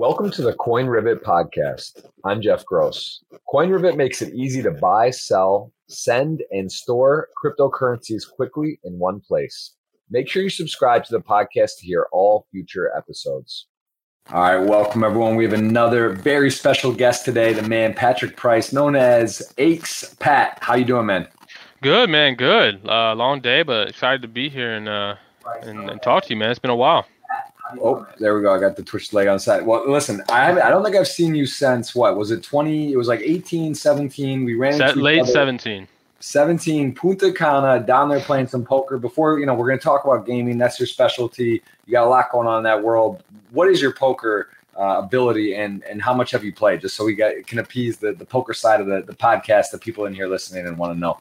Welcome to the Coin Rivet podcast. I'm Jeff Gross. Coin Rivet makes it easy to buy, sell, send, and store cryptocurrencies quickly in one place. Make sure you subscribe to the podcast to hear all future episodes. All right, welcome everyone. We have another very special guest today, the man Patrick Price, known as Aches Pat. How you doing, man? Good, man. Good. Uh, long day, but excited to be here and uh, and, and talk to you, man. It's been a while. Oh, there we go. I got the Twitch leg on the side. Well, listen, I I don't think I've seen you since what was it 20? It was like 18, 17. We ran late 17. 17 Punta Cana down there playing some poker. Before you know, we're going to talk about gaming. That's your specialty. You got a lot going on in that world. What is your poker uh, ability, and and how much have you played? Just so we got can appease the the poker side of the the podcast, the people in here listening and want to know.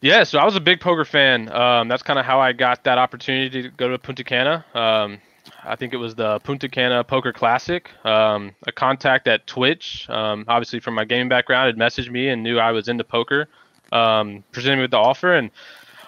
Yeah, so I was a big poker fan. Um, that's kind of how I got that opportunity to go to Punta Cana. Um, I think it was the Punta Cana Poker Classic. Um, a contact at Twitch, um, obviously from my gaming background, had messaged me and knew I was into poker. Um, presented me with the offer, and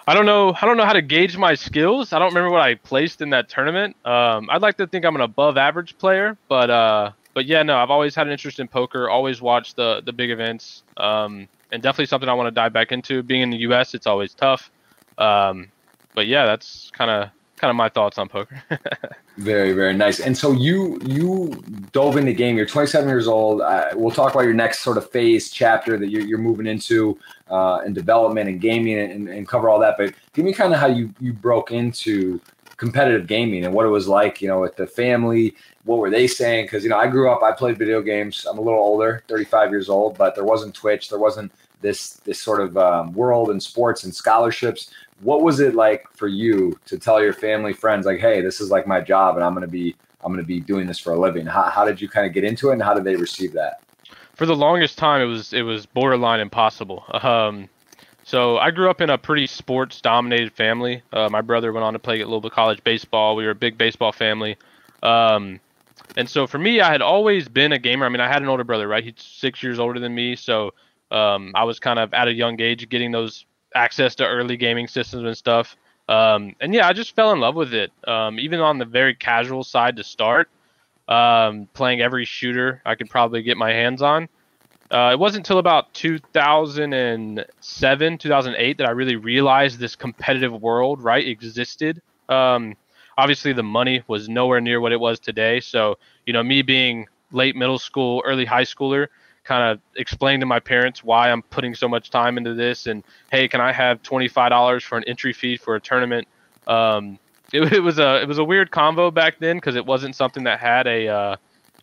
I don't know. I don't know how to gauge my skills. I don't remember what I placed in that tournament. Um, I'd like to think I'm an above average player, but uh, but yeah, no. I've always had an interest in poker. Always watched the the big events, um, and definitely something I want to dive back into. Being in the U.S., it's always tough. Um, but yeah, that's kind of kind of my thoughts on poker. very, very nice. And so you you dove into game. You're 27 years old. Uh, we'll talk about your next sort of phase chapter that you're, you're moving into uh, in development and gaming and, and cover all that. But give me kind of how you you broke into competitive gaming and what it was like. You know, with the family. What were they saying? Because you know, I grew up. I played video games. I'm a little older, 35 years old, but there wasn't Twitch. There wasn't this this sort of um, world and sports and scholarships what was it like for you to tell your family friends like hey this is like my job and i'm going to be i'm going to be doing this for a living how, how did you kind of get into it and how did they receive that? For the longest time it was it was borderline impossible. Um, so i grew up in a pretty sports dominated family. Uh, my brother went on to play a little bit college baseball. We were a big baseball family. Um, and so for me i had always been a gamer. I mean i had an older brother right? He's six years older than me. So um, i was kind of at a young age getting those access to early gaming systems and stuff. Um, and yeah, I just fell in love with it. Um, even on the very casual side to start, um, playing every shooter I could probably get my hands on. Uh, it wasn't until about 2007, 2008 that I really realized this competitive world, right, existed. Um, obviously, the money was nowhere near what it was today. So, you know, me being late middle school, early high schooler, kind of explain to my parents why I'm putting so much time into this and hey, can I have $25 for an entry fee for a tournament? Um, it, it, was a it was a weird convo back then because it wasn't something that had a uh,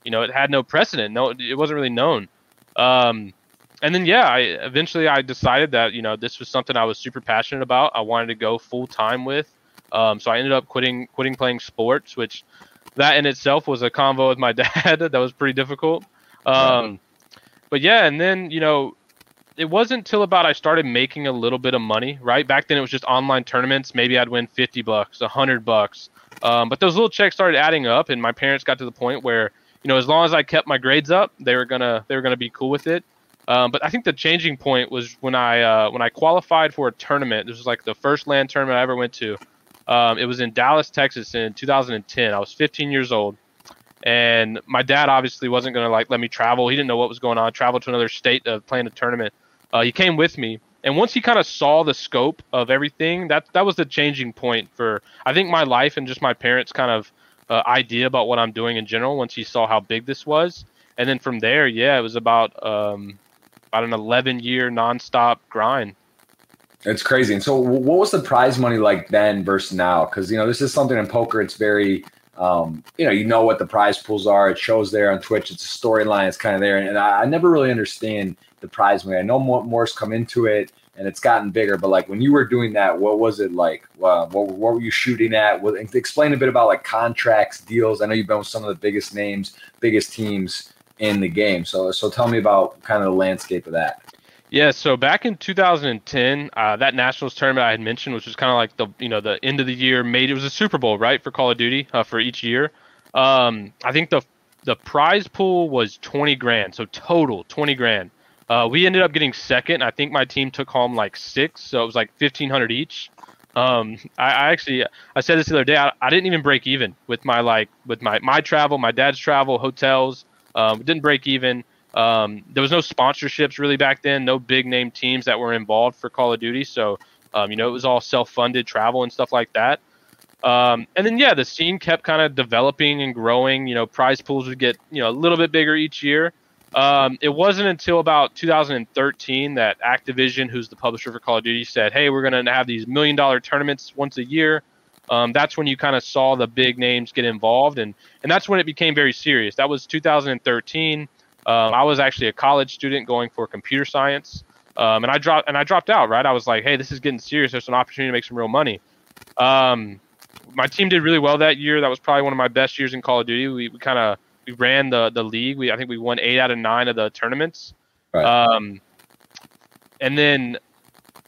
you know it had no precedent. No, it wasn't really known. Um, and then yeah, I eventually I decided that you know this was something I was super passionate about. I wanted to go full time with. Um, so I ended up quitting quitting playing sports, which that in itself was a convo with my dad that was pretty difficult. Um, but yeah, and then you know, it wasn't until about I started making a little bit of money. Right back then, it was just online tournaments. Maybe I'd win fifty bucks, hundred bucks. Um, but those little checks started adding up, and my parents got to the point where you know, as long as I kept my grades up, they were gonna they were gonna be cool with it. Um, but I think the changing point was when I uh, when I qualified for a tournament. This was like the first LAN tournament I ever went to. Um, it was in Dallas, Texas, in 2010. I was 15 years old, and my dad obviously wasn't going to like let me travel. He didn't know what was going on. Travel to another state of playing a tournament. Uh, he came with me, and once he kind of saw the scope of everything, that that was the changing point for I think my life and just my parents' kind of uh, idea about what I'm doing in general. Once he saw how big this was, and then from there, yeah, it was about um, about an 11 year nonstop grind. It's crazy. And so, what was the prize money like then versus now? Because you know, this is something in poker. It's very um, you know, you know what the prize pools are. It shows there on Twitch. It's a storyline. It's kind of there, and I, I, never really understand the prize money. I know more, more's come into it, and it's gotten bigger. But like when you were doing that, what was it like? Uh, what, what were you shooting at? What, explain a bit about like contracts, deals. I know you've been with some of the biggest names, biggest teams in the game. So, so tell me about kind of the landscape of that. Yeah, so back in 2010, uh, that Nationals tournament I had mentioned, which was kind of like the you know the end of the year made it was a Super Bowl right for Call of Duty uh, for each year. Um, I think the the prize pool was 20 grand, so total 20 grand. Uh, we ended up getting second. I think my team took home like six, so it was like 1500 each. Um, I, I, actually I said this the other day. I, I, didn't even break even with my like with my my travel, my dad's travel, hotels. Um, didn't break even. Um, there was no sponsorships really back then. No big name teams that were involved for Call of Duty. So um, you know it was all self funded travel and stuff like that. Um, and then yeah, the scene kept kind of developing and growing. You know, prize pools would get you know a little bit bigger each year. Um, it wasn't until about 2013 that Activision, who's the publisher for Call of Duty, said, "Hey, we're going to have these million dollar tournaments once a year." Um, that's when you kind of saw the big names get involved, and and that's when it became very serious. That was 2013. Um, I was actually a college student going for computer science, um, and I dropped and I dropped out. Right, I was like, "Hey, this is getting serious. There's an opportunity to make some real money." Um, my team did really well that year. That was probably one of my best years in Call of Duty. We, we kind of we ran the the league. We I think we won eight out of nine of the tournaments. Right. Um, and then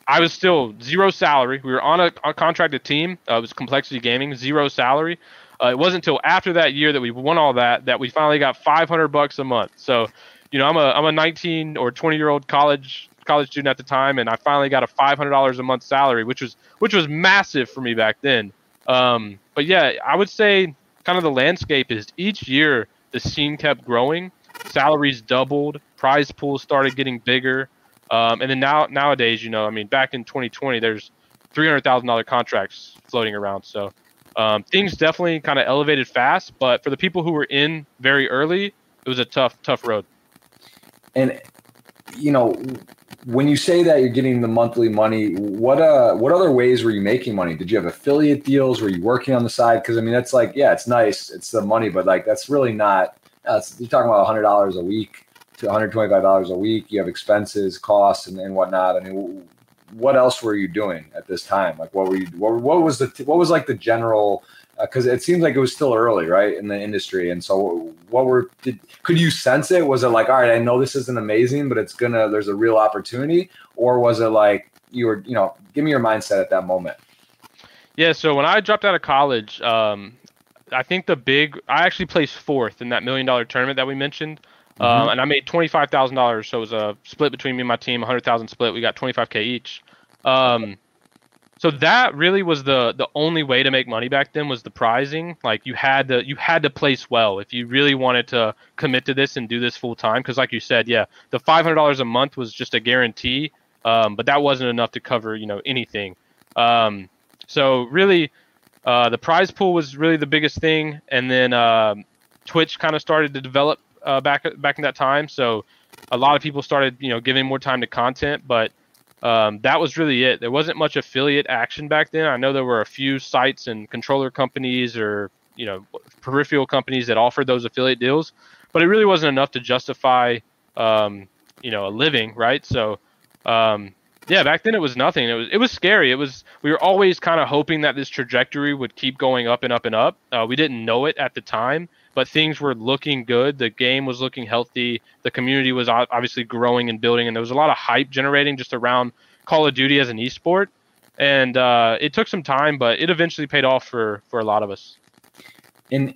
I was still zero salary. We were on a, a contracted team. Uh, it was Complexity Gaming, zero salary. Uh, it wasn't until after that year that we won all that that we finally got 500 bucks a month. So, you know, I'm a I'm a 19 or 20 year old college college student at the time, and I finally got a 500 dollars a month salary, which was which was massive for me back then. Um, but yeah, I would say kind of the landscape is each year the scene kept growing, salaries doubled, prize pools started getting bigger, um, and then now nowadays, you know, I mean, back in 2020, there's three hundred thousand dollar contracts floating around. So um, things definitely kind of elevated fast, but for the people who were in very early, it was a tough, tough road. And you know, when you say that you're getting the monthly money, what uh, what other ways were you making money? Did you have affiliate deals? Were you working on the side? Because I mean, that's like, yeah, it's nice, it's the money, but like that's really not. That's, you're talking about hundred dollars a week to 125 dollars a week. You have expenses, costs, and, and whatnot. I mean, what else were you doing at this time? Like, what were you? What, what was the? What was like the general? because uh, it seems like it was still early, right, in the industry. And so, what were did could you sense it? Was it like, all right, I know this isn't amazing, but it's gonna there's a real opportunity, or was it like you were, you know, give me your mindset at that moment? Yeah. So when I dropped out of college, um, I think the big I actually placed fourth in that million dollar tournament that we mentioned. Mm-hmm. Um, and I made twenty five thousand dollars, so it was a split between me and my team, hundred thousand split. We got twenty five k each. Um, so that really was the the only way to make money back then was the prizing like you had to you had to place well if you really wanted to commit to this and do this full time because like you said yeah the $500 a month was just a guarantee um, but that wasn't enough to cover you know anything um, so really uh, the prize pool was really the biggest thing and then uh, twitch kind of started to develop uh, back back in that time so a lot of people started you know giving more time to content but um, that was really it. There wasn't much affiliate action back then. I know there were a few sites and controller companies or you know peripheral companies that offered those affiliate deals, but it really wasn't enough to justify um, you know a living, right? So um, yeah, back then it was nothing. It was it was scary. It was we were always kind of hoping that this trajectory would keep going up and up and up. Uh, we didn't know it at the time, but things were looking good. The game was looking healthy. The community was obviously growing and building, and there was a lot of hype generating just around Call of Duty as an esport. And uh, it took some time, but it eventually paid off for for a lot of us. And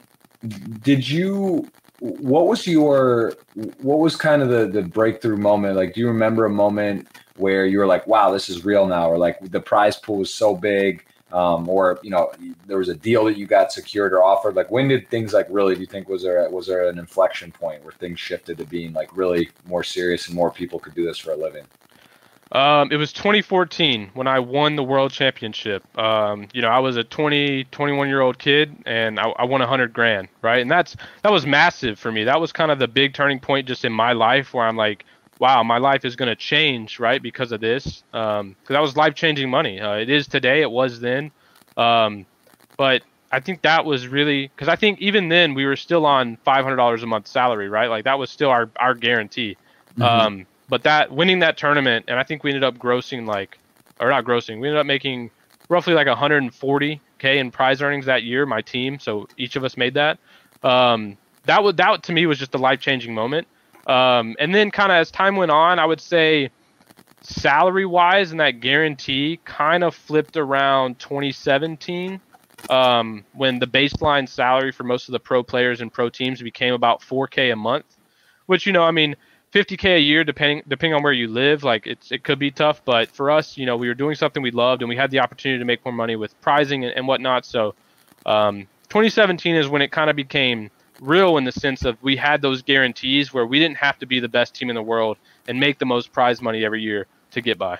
did you? What was your? What was kind of the the breakthrough moment? Like, do you remember a moment where you were like, "Wow, this is real now," or like the prize pool was so big? um, or you know there was a deal that you got secured or offered like when did things like really do you think was there was there an inflection point where things shifted to being like really more serious and more people could do this for a living um, it was 2014 when I won the world championship. Um, you know, I was a 20, 21 year old kid and I, I won 100 grand, right? And that's that was massive for me. That was kind of the big turning point just in my life where I'm like, wow, my life is going to change, right, because of this. Because um, that was life changing money. Uh, it is today, it was then. Um, but I think that was really because I think even then we were still on $500 a month salary, right? Like that was still our, our guarantee. Mm-hmm. Um, but that winning that tournament, and I think we ended up grossing like, or not grossing, we ended up making roughly like 140k in prize earnings that year. My team, so each of us made that. Um, that was that to me was just a life changing moment. Um, and then kind of as time went on, I would say salary wise and that guarantee kind of flipped around 2017 um, when the baseline salary for most of the pro players and pro teams became about 4K a month, which, you know, I mean, 50k a year, depending depending on where you live, like it's it could be tough. But for us, you know, we were doing something we loved, and we had the opportunity to make more money with prizing and, and whatnot. So, um, 2017 is when it kind of became real in the sense of we had those guarantees where we didn't have to be the best team in the world and make the most prize money every year to get by.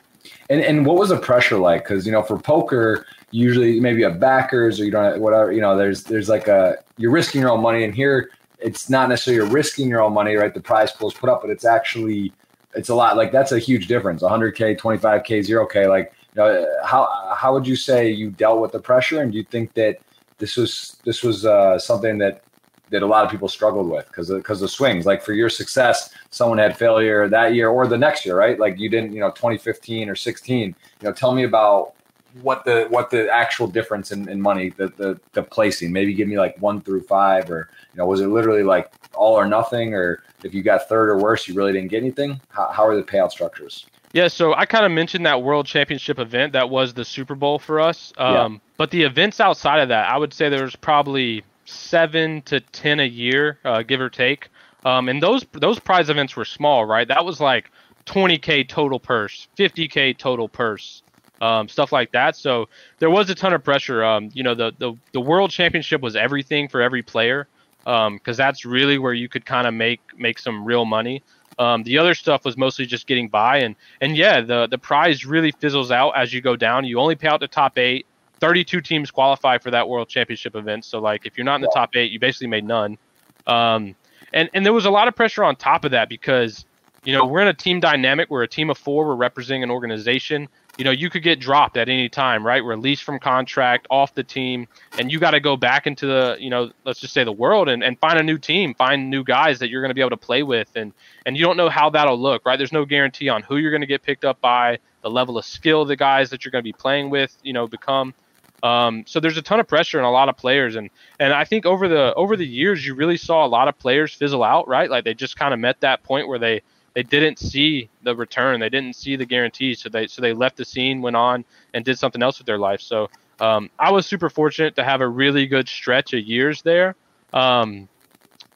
And and what was the pressure like? Because you know, for poker, usually maybe you have backers or you don't have whatever. You know, there's there's like a you're risking your own money, and here it's not necessarily you're risking your own money, right? The prize pool is put up, but it's actually it's a lot. Like that's a huge difference. 100k, 25k, 0k. Like you know, how how would you say you dealt with the pressure? And do you think that this was this was uh, something that that a lot of people struggled with because because the swings. Like for your success, someone had failure that year or the next year, right? Like you didn't, you know, 2015 or 16. You know, tell me about what the what the actual difference in, in money, the, the the placing. Maybe give me like one through five, or you know, was it literally like all or nothing, or if you got third or worse, you really didn't get anything? How, how are the payout structures? Yeah, so I kind of mentioned that World Championship event that was the Super Bowl for us. Um, yeah. But the events outside of that, I would say there's probably seven to ten a year, uh, give or take. Um, and those those prize events were small, right? That was like 20k total purse, 50k total purse, um, stuff like that. So there was a ton of pressure. Um, you know, the, the the world championship was everything for every player because um, that's really where you could kind of make make some real money. Um, the other stuff was mostly just getting by, and and yeah, the the prize really fizzles out as you go down. You only pay out the top eight. 32 teams qualify for that world championship event. So like if you're not in the top eight, you basically made none. Um, and and there was a lot of pressure on top of that because you know we're in a team dynamic. We're a team of four. We're representing an organization. You know you could get dropped at any time, right? Released from contract, off the team, and you got to go back into the you know let's just say the world and, and find a new team, find new guys that you're going to be able to play with, and and you don't know how that'll look, right? There's no guarantee on who you're going to get picked up by, the level of skill the guys that you're going to be playing with, you know, become. Um, so there's a ton of pressure on a lot of players, and and I think over the over the years you really saw a lot of players fizzle out, right? Like they just kind of met that point where they they didn't see the return, they didn't see the guarantee, so they so they left the scene, went on and did something else with their life. So um, I was super fortunate to have a really good stretch of years there. Um,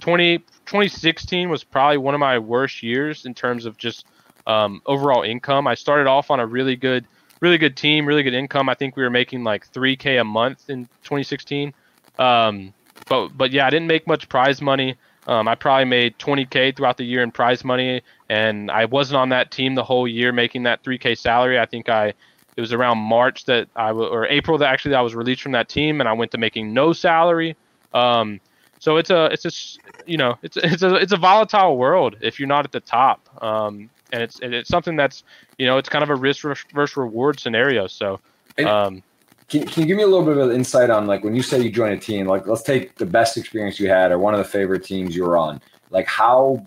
20, 2016 was probably one of my worst years in terms of just um, overall income. I started off on a really good really good team, really good income. I think we were making like 3K a month in 2016. Um, but but yeah, I didn't make much prize money. Um, I probably made 20K throughout the year in prize money, and I wasn't on that team the whole year making that 3K salary. I think I it was around March that I w- or April that actually I was released from that team, and I went to making no salary. Um, so it's a it's a you know it's it's a it's a volatile world if you're not at the top. Um, and it's it's something that's you know it's kind of a risk versus reward scenario. So. Um, can, can you give me a little bit of insight on like when you say you join a team like let's take the best experience you had or one of the favorite teams you were on. Like how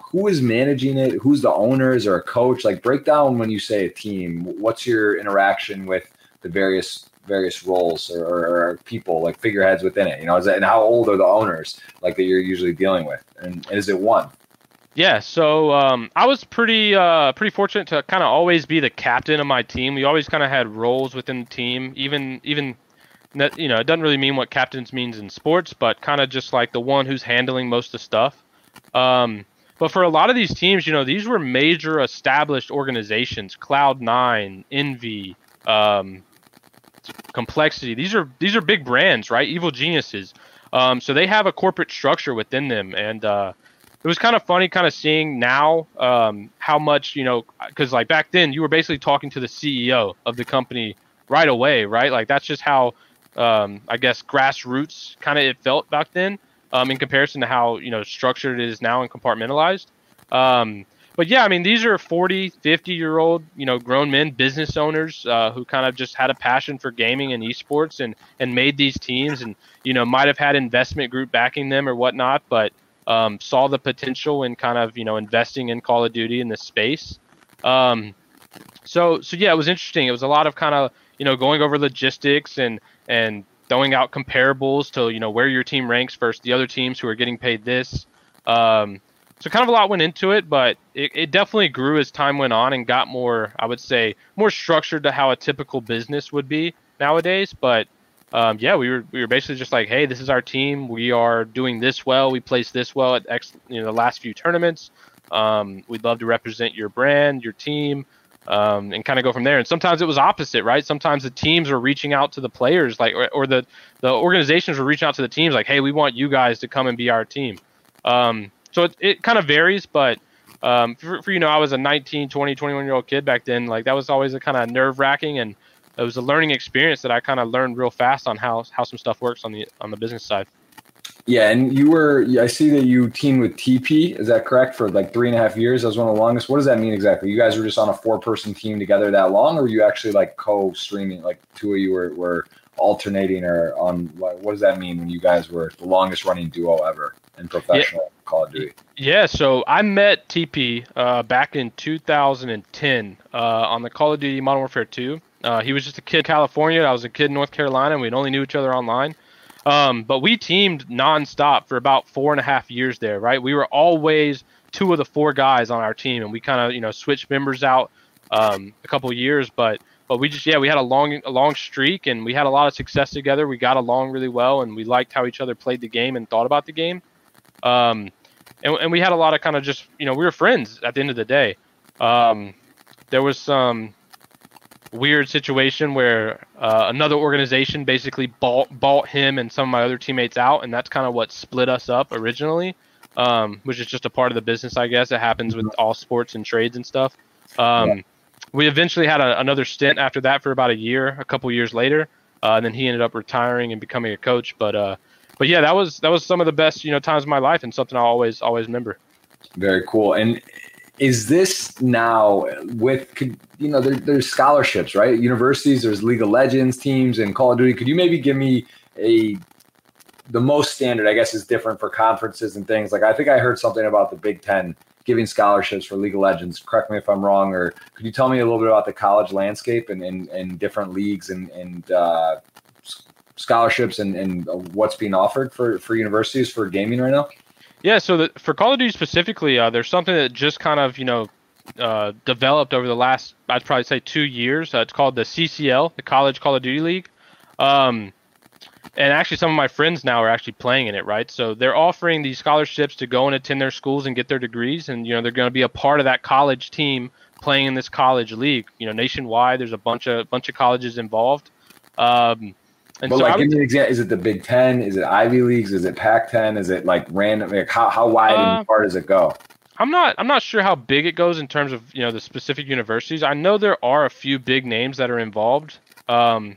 who is managing it? Who's the owners or a coach? Like break down when you say a team. What's your interaction with the various various roles or, or people? Like figureheads within it you know is that, and how old are the owners like that you're usually dealing with? And, and is it one yeah, so um, I was pretty uh, pretty fortunate to kind of always be the captain of my team. We always kind of had roles within the team, even even you know it doesn't really mean what captains means in sports, but kind of just like the one who's handling most of the stuff. Um, but for a lot of these teams, you know, these were major established organizations: Cloud Nine, Envy, um, Complexity. These are these are big brands, right? Evil geniuses. Um, so they have a corporate structure within them, and uh, it was kind of funny kind of seeing now um, how much you know because like back then you were basically talking to the ceo of the company right away right? Like that's just how um, i guess grassroots kind of it felt back then um, in comparison to how you know structured it is now and compartmentalized. Um, but yeah i mean these are 40 50 year old you know grown men business owners uh, who kind of just had a passion for gaming and esports and and made these teams and you know might have had investment group backing them or whatnot but um, saw the potential in kind of you know investing in Call of Duty in this space. Um, so so yeah, it was interesting. It was a lot of kind of you know going over logistics and and throwing out comparables to you know where your team ranks versus the other teams who are getting paid this. Um, so kind of a lot went into it, but it, it definitely grew as time went on and got more, I would say, more structured to how a typical business would be nowadays. But um, yeah, we were we were basically just like, hey, this is our team. We are doing this well. We placed this well at X, you know the last few tournaments. Um, we'd love to represent your brand, your team, um, and kind of go from there. And sometimes it was opposite, right? Sometimes the teams were reaching out to the players, like or, or the the organizations were reaching out to the teams, like, hey, we want you guys to come and be our team. Um, so it, it kind of varies, but um, for, for, you know, I was a 19, 20, 21 year old kid back then. Like that was always a kind of nerve wracking and it was a learning experience that I kind of learned real fast on how how some stuff works on the on the business side. Yeah, and you were I see that you teamed with TP. Is that correct? For like three and a half years, that was one of the longest. What does that mean exactly? You guys were just on a four person team together that long, or were you actually like co streaming? Like two of you were, were alternating or on what does that mean when you guys were the longest running duo ever in professional yeah. Call of Duty? Yeah, so I met TP uh, back in 2010 uh, on the Call of Duty Modern Warfare 2. Uh, he was just a kid in California. I was a kid in North Carolina. And we'd only knew each other online. Um, but we teamed nonstop for about four and a half years there, right? We were always two of the four guys on our team, and we kind of you know switched members out um, a couple years, but but we just yeah we had a long a long streak and we had a lot of success together. We got along really well, and we liked how each other played the game and thought about the game. Um, and, and we had a lot of kind of just you know we were friends at the end of the day. Um, there was some weird situation where uh, another organization basically bought bought him and some of my other teammates out, and that's kind of what split us up originally. Um, which is just a part of the business, I guess. It happens with all sports and trades and stuff. Um, yeah. We eventually had a, another stint after that for about a year, a couple years later, uh, and then he ended up retiring and becoming a coach. But uh, but yeah, that was that was some of the best you know times of my life, and something I always always remember. Very cool. And is this now with you know there, there's scholarships right? Universities there's league of legends teams and call of duty. Could you maybe give me a the most standard i guess is different for conferences and things? Like i think i heard something about the big ten giving scholarships for league of legends. Correct me if i'm wrong or could you tell me a little bit about the college landscape and and, and different leagues and and uh, scholarships and, and what's being offered for for universities for gaming right now yeah, so the, for Call of Duty specifically, uh, there's something that just kind of you know uh, developed over the last I'd probably say two years. Uh, it's called the CCL, the College Call of Duty League. Um, and actually, some of my friends now are actually playing in it, right? So they're offering these scholarships to go and attend their schools and get their degrees, and you know they're going to be a part of that college team playing in this college league. You know, nationwide, there's a bunch of bunch of colleges involved. Um, and but so like, give me an example. Is it the Big Ten? Is it Ivy leagues? Is it Pac-10? Is it like random? Like how how wide uh, and far does it go? I'm not I'm not sure how big it goes in terms of you know the specific universities. I know there are a few big names that are involved. Um,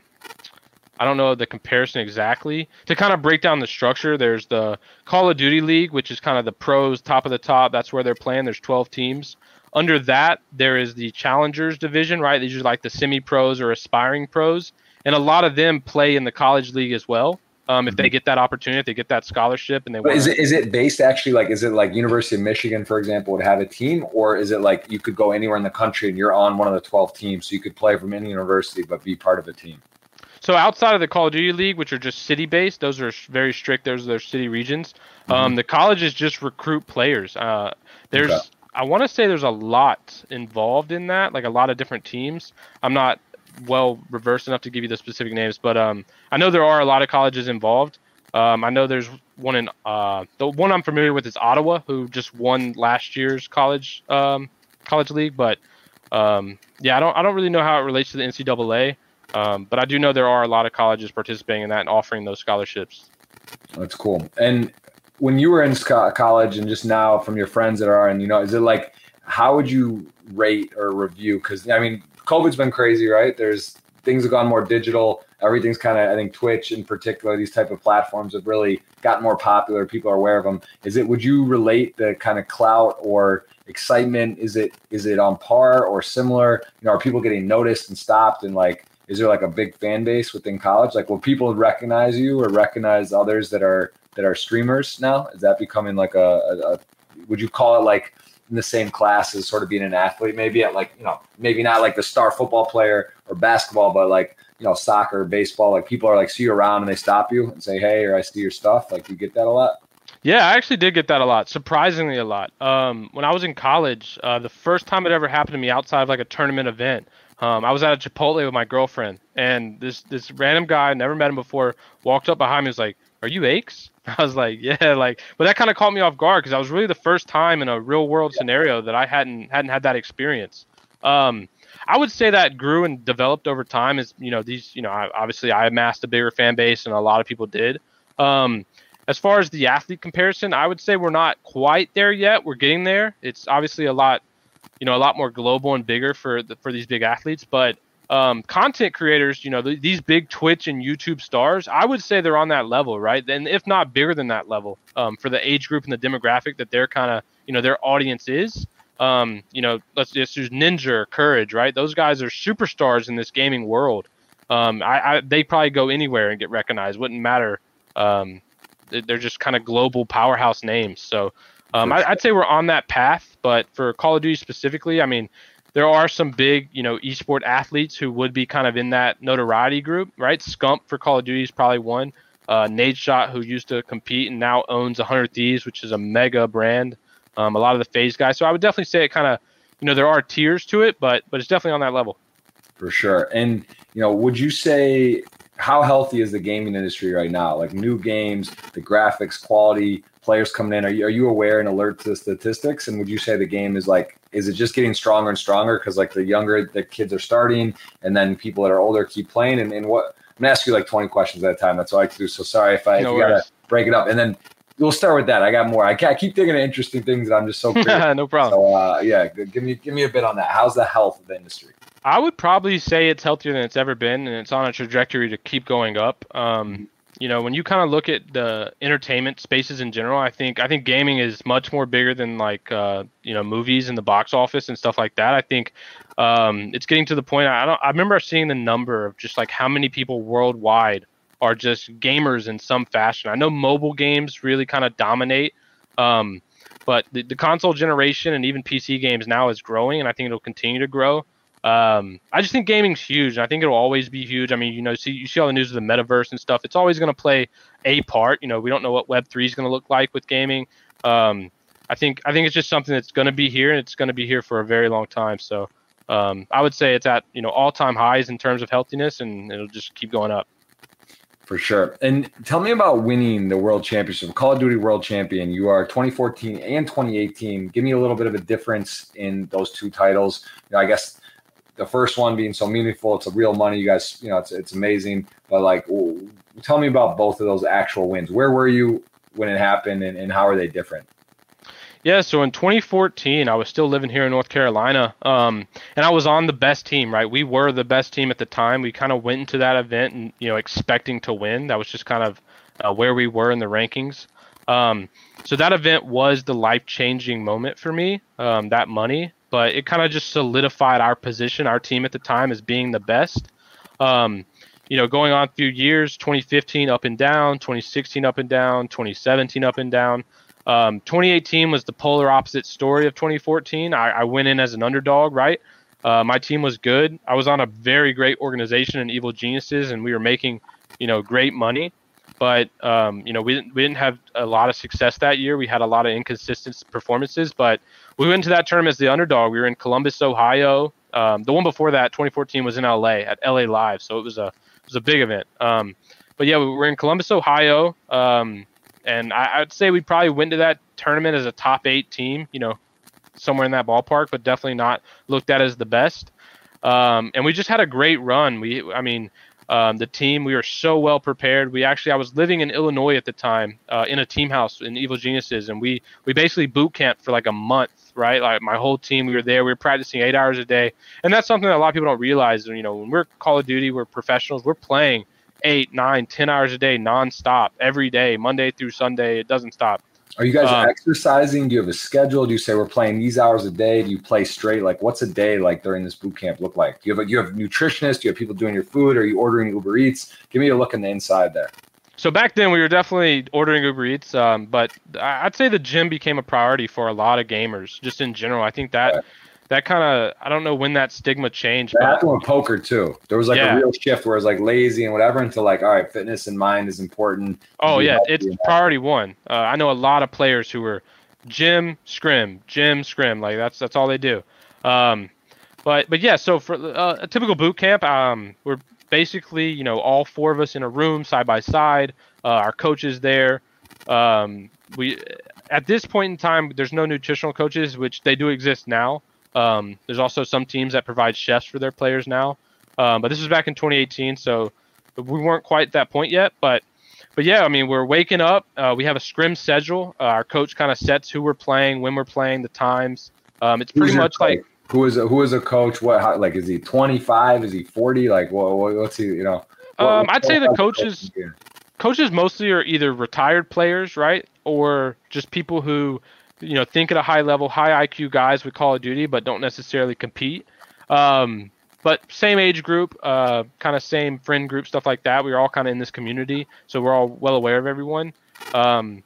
I don't know the comparison exactly. To kind of break down the structure, there's the Call of Duty League, which is kind of the pros, top of the top. That's where they're playing. There's 12 teams. Under that, there is the Challengers division, right? These are like the semi pros or aspiring pros and a lot of them play in the college league as well. Um, if mm-hmm. they get that opportunity, if they get that scholarship, and they. But is it is it based actually like is it like University of Michigan, for example, would have a team, or is it like you could go anywhere in the country and you're on one of the twelve teams, so you could play from any university but be part of a team? So outside of the Call of Duty League, which are just city based, those are very strict. Those are their city regions. Mm-hmm. Um, the colleges just recruit players. Uh, there's okay. I want to say there's a lot involved in that, like a lot of different teams. I'm not well reversed enough to give you the specific names, but um, I know there are a lot of colleges involved. Um, I know there's one in uh, the one I'm familiar with is Ottawa, who just won last year's college um, college league. But um, yeah, I don't I don't really know how it relates to the NCAA, um, but I do know there are a lot of colleges participating in that and offering those scholarships. That's cool. And when you were in college, and just now from your friends that are, and you know, is it like how would you rate or review? Because I mean, COVID's been crazy, right? There's things have gone more digital. Everything's kind of, I think, Twitch in particular, these type of platforms have really gotten more popular. People are aware of them. Is it? Would you relate the kind of clout or excitement? Is it is it on par or similar? You know, are people getting noticed and stopped? And like, is there like a big fan base within college? Like, will people recognize you or recognize others that are that are streamers now? Is that becoming like a, a, a would you call it like in the same class as sort of being an athlete, maybe at like, you know, maybe not like the star football player or basketball, but like, you know, soccer, baseball, like people are like see you around and they stop you and say, Hey, or I see your stuff. Like you get that a lot. Yeah, I actually did get that a lot, surprisingly a lot. Um, when I was in college, uh, the first time it ever happened to me outside of like a tournament event, Um, I was at a Chipotle with my girlfriend, and this this random guy, never met him before, walked up behind me, and was like, "Are you Aches?" I was like, "Yeah," like, but that kind of caught me off guard because I was really the first time in a real world scenario that I hadn't hadn't had that experience. Um, I would say that grew and developed over time. As you know, these you know, I, obviously I amassed a bigger fan base, and a lot of people did. Um, as far as the athlete comparison, I would say we're not quite there yet. We're getting there. It's obviously a lot, you know, a lot more global and bigger for the, for these big athletes. But um, content creators, you know, th- these big Twitch and YouTube stars, I would say they're on that level, right? And if not bigger than that level, um, for the age group and the demographic that they're kind of, you know, their audience is. Um, you know, let's just use Ninja, Courage, right? Those guys are superstars in this gaming world. Um, I, I, they probably go anywhere and get recognized. Wouldn't matter um, they're just kind of global powerhouse names. So um, I, would say we're on that path. But for Call of Duty specifically, I mean, there are some big, you know, esport athletes who would be kind of in that notoriety group, right? Scump for Call of Duty is probably one. Uh, Nadeshot, who used to compete and now owns 100 Thieves, which is a mega brand. Um, a lot of the FaZe guys. So I would definitely say it kind of, you know, there are tiers to it, but but it's definitely on that level. For sure. And you know, would you say how healthy is the gaming industry right now? Like new games, the graphics quality, players coming in. Are you, are you aware and alert to statistics? And would you say the game is like, is it just getting stronger and stronger? Because like the younger the kids are starting, and then people that are older keep playing. And, and what I'm gonna ask you like 20 questions at a time. That's all I can do. So sorry if I no if gotta break it up. And then we'll start with that. I got more. I, I keep thinking of interesting things, and I'm just so no problem. So uh, yeah, give me give me a bit on that. How's the health of the industry? I would probably say it's healthier than it's ever been, and it's on a trajectory to keep going up. Um, you know, when you kind of look at the entertainment spaces in general, I think I think gaming is much more bigger than like uh, you know movies and the box office and stuff like that. I think um, it's getting to the point. I don't. I remember seeing the number of just like how many people worldwide are just gamers in some fashion. I know mobile games really kind of dominate. Um, but the, the console generation and even PC games now is growing, and I think it'll continue to grow. Um, I just think gaming's huge. and I think it'll always be huge. I mean, you know, see you see all the news of the metaverse and stuff. It's always going to play a part. You know, we don't know what Web three is going to look like with gaming. Um, I think I think it's just something that's going to be here and it's going to be here for a very long time. So um, I would say it's at you know all time highs in terms of healthiness, and it'll just keep going up. For sure. And tell me about winning the world championship, Call of Duty World Champion. You are 2014 and 2018. Give me a little bit of a difference in those two titles. You know, I guess the first one being so meaningful. It's a real money. You guys, you know, it's it's amazing. But like, tell me about both of those actual wins. Where were you when it happened, and, and how are they different? Yeah, so in 2014, I was still living here in North Carolina, um, and I was on the best team. Right, we were the best team at the time. We kind of went into that event and you know expecting to win. That was just kind of uh, where we were in the rankings. Um, so that event was the life changing moment for me. Um, that money, but it kind of just solidified our position, our team at the time as being the best. Um, you know, going on a few years, 2015 up and down, 2016 up and down, 2017 up and down. Um, 2018 was the polar opposite story of 2014. I, I went in as an underdog, right? Uh, my team was good. I was on a very great organization in Evil Geniuses, and we were making, you know, great money. But um, you know, we didn't we didn't have a lot of success that year. We had a lot of inconsistent performances, but we went to that term as the underdog. We were in Columbus, Ohio. Um, the one before that, 2014, was in LA at LA Live, so it was a it was a big event. Um, but yeah, we were in Columbus, Ohio, um, and I, would say we probably went to that tournament as a top eight team. You know, somewhere in that ballpark, but definitely not looked at as the best. Um, and we just had a great run. We, I mean, um, the team, we were so well prepared. We actually, I was living in Illinois at the time, uh, in a team house in Evil Geniuses, and we we basically boot camped for like a month, right? Like my whole team, we were there. We were practicing eight hours a day, and that's something that a lot of people don't realize. You know, when we're Call of Duty, we're professionals. We're playing eight, nine, ten hours a day, nonstop, every day, Monday through Sunday. It doesn't stop. Are you guys um, exercising? Do you have a schedule? Do you say we're playing these hours a day? Do you play straight? Like, what's a day like during this boot camp look like? Do you have a, you have nutritionists? Do you have people doing your food? Are you ordering Uber Eats? Give me a look in the inside there. So back then we were definitely ordering Uber Eats, um, but I'd say the gym became a priority for a lot of gamers, just in general. I think that that kind of I don't know when that stigma changed. That happened with poker too. There was like yeah. a real shift where it's like lazy and whatever until like all right, fitness and mind is important. Oh yeah, it's priority one. Uh, I know a lot of players who were gym scrim, gym scrim, like that's that's all they do. Um, but but yeah, so for uh, a typical boot camp, um, we're basically you know all four of us in a room side by side. Uh, our coaches there. Um, we at this point in time, there's no nutritional coaches, which they do exist now. Um, there's also some teams that provide chefs for their players now, um, but this was back in 2018, so we weren't quite at that point yet. But but yeah, I mean, we're waking up. Uh, we have a scrim schedule. Uh, our coach kind of sets who we're playing, when we're playing, the times. Um, it's pretty much like who is a, who is a coach? What how, like is he 25? Is he 40? Like what, what's he? You know. What, um, I'd say the coaches coaches mostly are either retired players, right, or just people who you know think at a high level, high IQ guys with Call of Duty, but don't necessarily compete. Um, but same age group, uh, kind of same friend group, stuff like that. We are all kind of in this community, so we're all well aware of everyone. Um,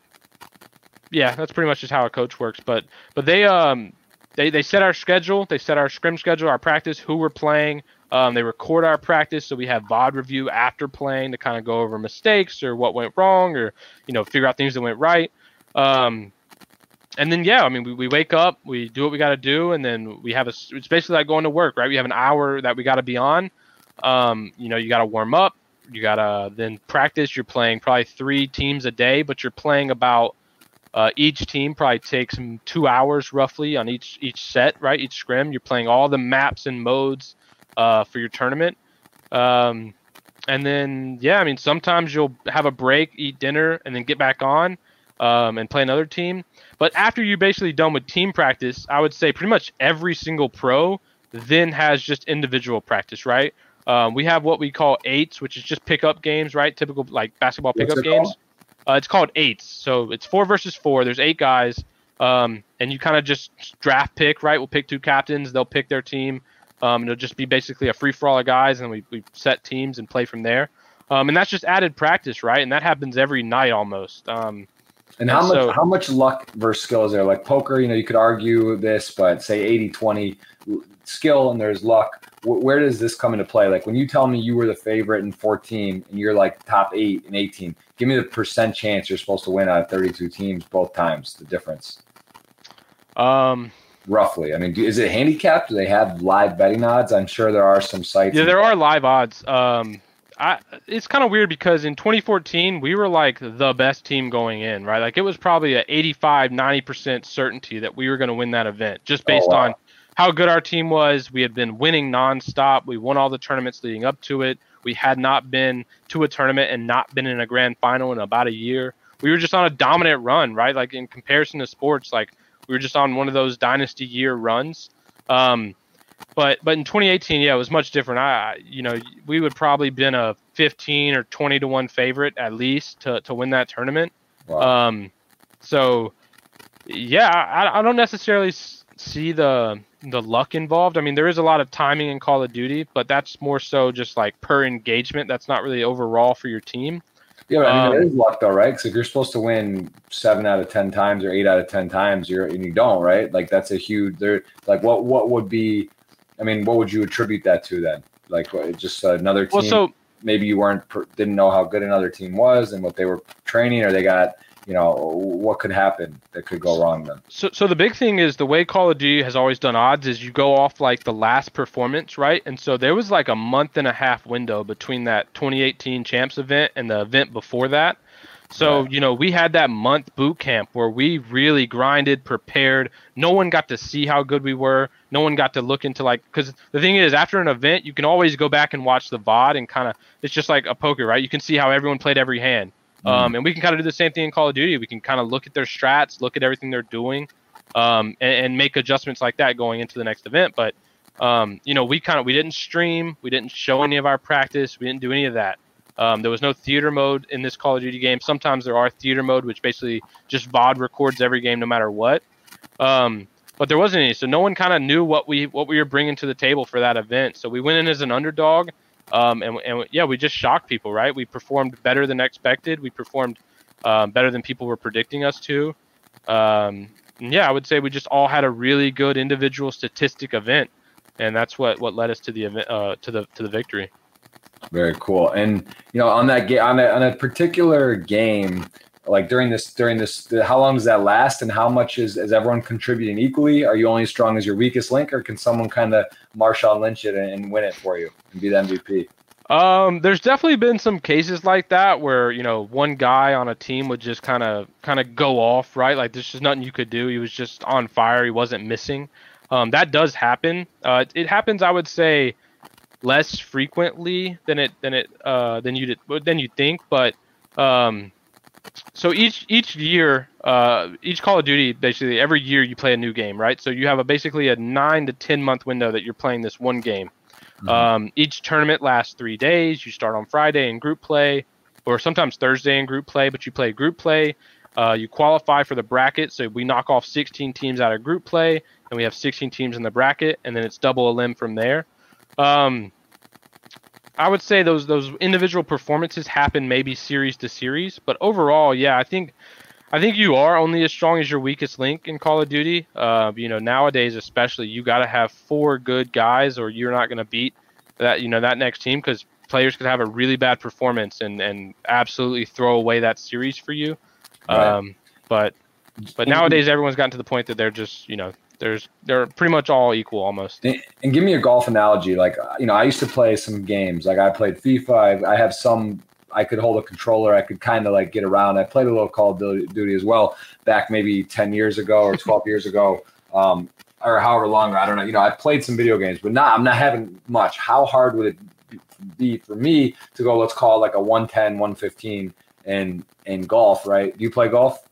yeah, that's pretty much just how a coach works. But but they um they they set our schedule, they set our scrim schedule, our practice, who we're playing. Um, they record our practice, so we have VOD review after playing to kind of go over mistakes or what went wrong, or you know figure out things that went right. Um, and then yeah, I mean, we, we wake up, we do what we got to do, and then we have a. It's basically like going to work, right? We have an hour that we got to be on. Um, you know, you got to warm up, you got to then practice. You're playing probably three teams a day, but you're playing about uh, each team probably takes two hours roughly on each each set, right? Each scrim. You're playing all the maps and modes uh, for your tournament. Um, and then yeah, I mean, sometimes you'll have a break, eat dinner, and then get back on um, and play another team. But after you're basically done with team practice, I would say pretty much every single pro then has just individual practice, right? Um, we have what we call eights, which is just pickup games, right? Typical like basketball pickup games. Uh, it's called eights, so it's four versus four. There's eight guys, um, and you kind of just draft pick, right? We'll pick two captains. They'll pick their team. Um, it'll just be basically a free for all of guys, and we, we set teams and play from there. Um, and that's just added practice, right? And that happens every night almost. Um, and how much how much luck versus skill is there? Like poker, you know, you could argue this, but say 80-20 skill and there's luck. Where does this come into play? Like when you tell me you were the favorite in 14 and you're like top eight in 18, give me the percent chance you're supposed to win out of 32 teams both times. The difference. Um, roughly. I mean, is it handicapped? Do they have live betting odds? I'm sure there are some sites. Yeah, there are live odds. Um, I, it's kind of weird because in 2014 we were like the best team going in, right? Like it was probably a 85, 90% certainty that we were going to win that event just oh, based oh, wow. on how good our team was. We had been winning nonstop. We won all the tournaments leading up to it. We had not been to a tournament and not been in a grand final in about a year. We were just on a dominant run, right? Like in comparison to sports, like we were just on one of those dynasty year runs. Um, but but in 2018, yeah, it was much different. I you know we would probably been a 15 or 20 to one favorite at least to to win that tournament. Wow. Um, so yeah, I, I don't necessarily see the the luck involved. I mean, there is a lot of timing in Call of Duty, but that's more so just like per engagement. That's not really overall for your team. Yeah, but, I mean, um, it is luck though, right? Because if you're supposed to win seven out of ten times or eight out of ten times, you're and you don't, right? Like that's a huge. There, like what what would be I mean, what would you attribute that to then? Like just another team? Well, so maybe you weren't didn't know how good another team was and what they were training, or they got you know what could happen that could go wrong then. So, so the big thing is the way Call of Duty has always done odds is you go off like the last performance, right? And so there was like a month and a half window between that 2018 champs event and the event before that. So, you know, we had that month boot camp where we really grinded, prepared. No one got to see how good we were. No one got to look into like, because the thing is, after an event, you can always go back and watch the VOD and kind of, it's just like a poker, right? You can see how everyone played every hand. Mm. Um, and we can kind of do the same thing in Call of Duty. We can kind of look at their strats, look at everything they're doing, um, and, and, make adjustments like that going into the next event. But, um, you know, we kind of, we didn't stream, we didn't show any of our practice, we didn't do any of that. Um, there was no theater mode in this Call of Duty game. Sometimes there are theater mode, which basically just VOD records every game no matter what. Um, but there wasn't any, so no one kind of knew what we what we were bringing to the table for that event. So we went in as an underdog, um, and, and yeah, we just shocked people. Right? We performed better than expected. We performed um, better than people were predicting us to. Um, yeah, I would say we just all had a really good individual statistic event, and that's what what led us to the event uh, to the to the victory. Very cool. And you know, on that game, on a, on a particular game, like during this during this how long does that last and how much is, is everyone contributing equally are you only as strong as your weakest link or can someone kind of Marshawn Lynch it and, win it for you and be the MVP um, there's definitely been some cases like that where you know one guy on a team would just kind of kind of go off, right? Like there's just nothing you could do. He was just on fire. He wasn't missing. Um, that does happen. Uh, it happens, I would say, less frequently than it than it uh, than you did than you think. But um, so each each year, uh, each Call of Duty, basically every year you play a new game, right? So you have a basically a nine to ten month window that you're playing this one game. Mm-hmm. Um, each tournament lasts three days. You start on Friday in group play, or sometimes Thursday in group play, but you play group play. Uh, you qualify for the bracket, so we knock off 16 teams out of group play, and we have 16 teams in the bracket, and then it's double elim from there. Um, I would say those those individual performances happen maybe series to series, but overall, yeah, I think I think you are only as strong as your weakest link in Call of Duty. Uh, you know, nowadays especially, you got to have four good guys, or you're not going to beat that you know that next team because players could have a really bad performance and and absolutely throw away that series for you. Right. Um, but but nowadays everyone's gotten to the point that they're just you know there's they're pretty much all equal almost. And give me a golf analogy. Like you know, I used to play some games. Like I played FIFA. I, I have some. I could hold a controller. I could kind of like get around. I played a little Call of Duty as well back maybe ten years ago or twelve years ago, um, or however long. I don't know. You know, I played some video games, but not. I'm not having much. How hard would it be for me to go? Let's call it like a 110, 115 in in golf. Right? Do you play golf?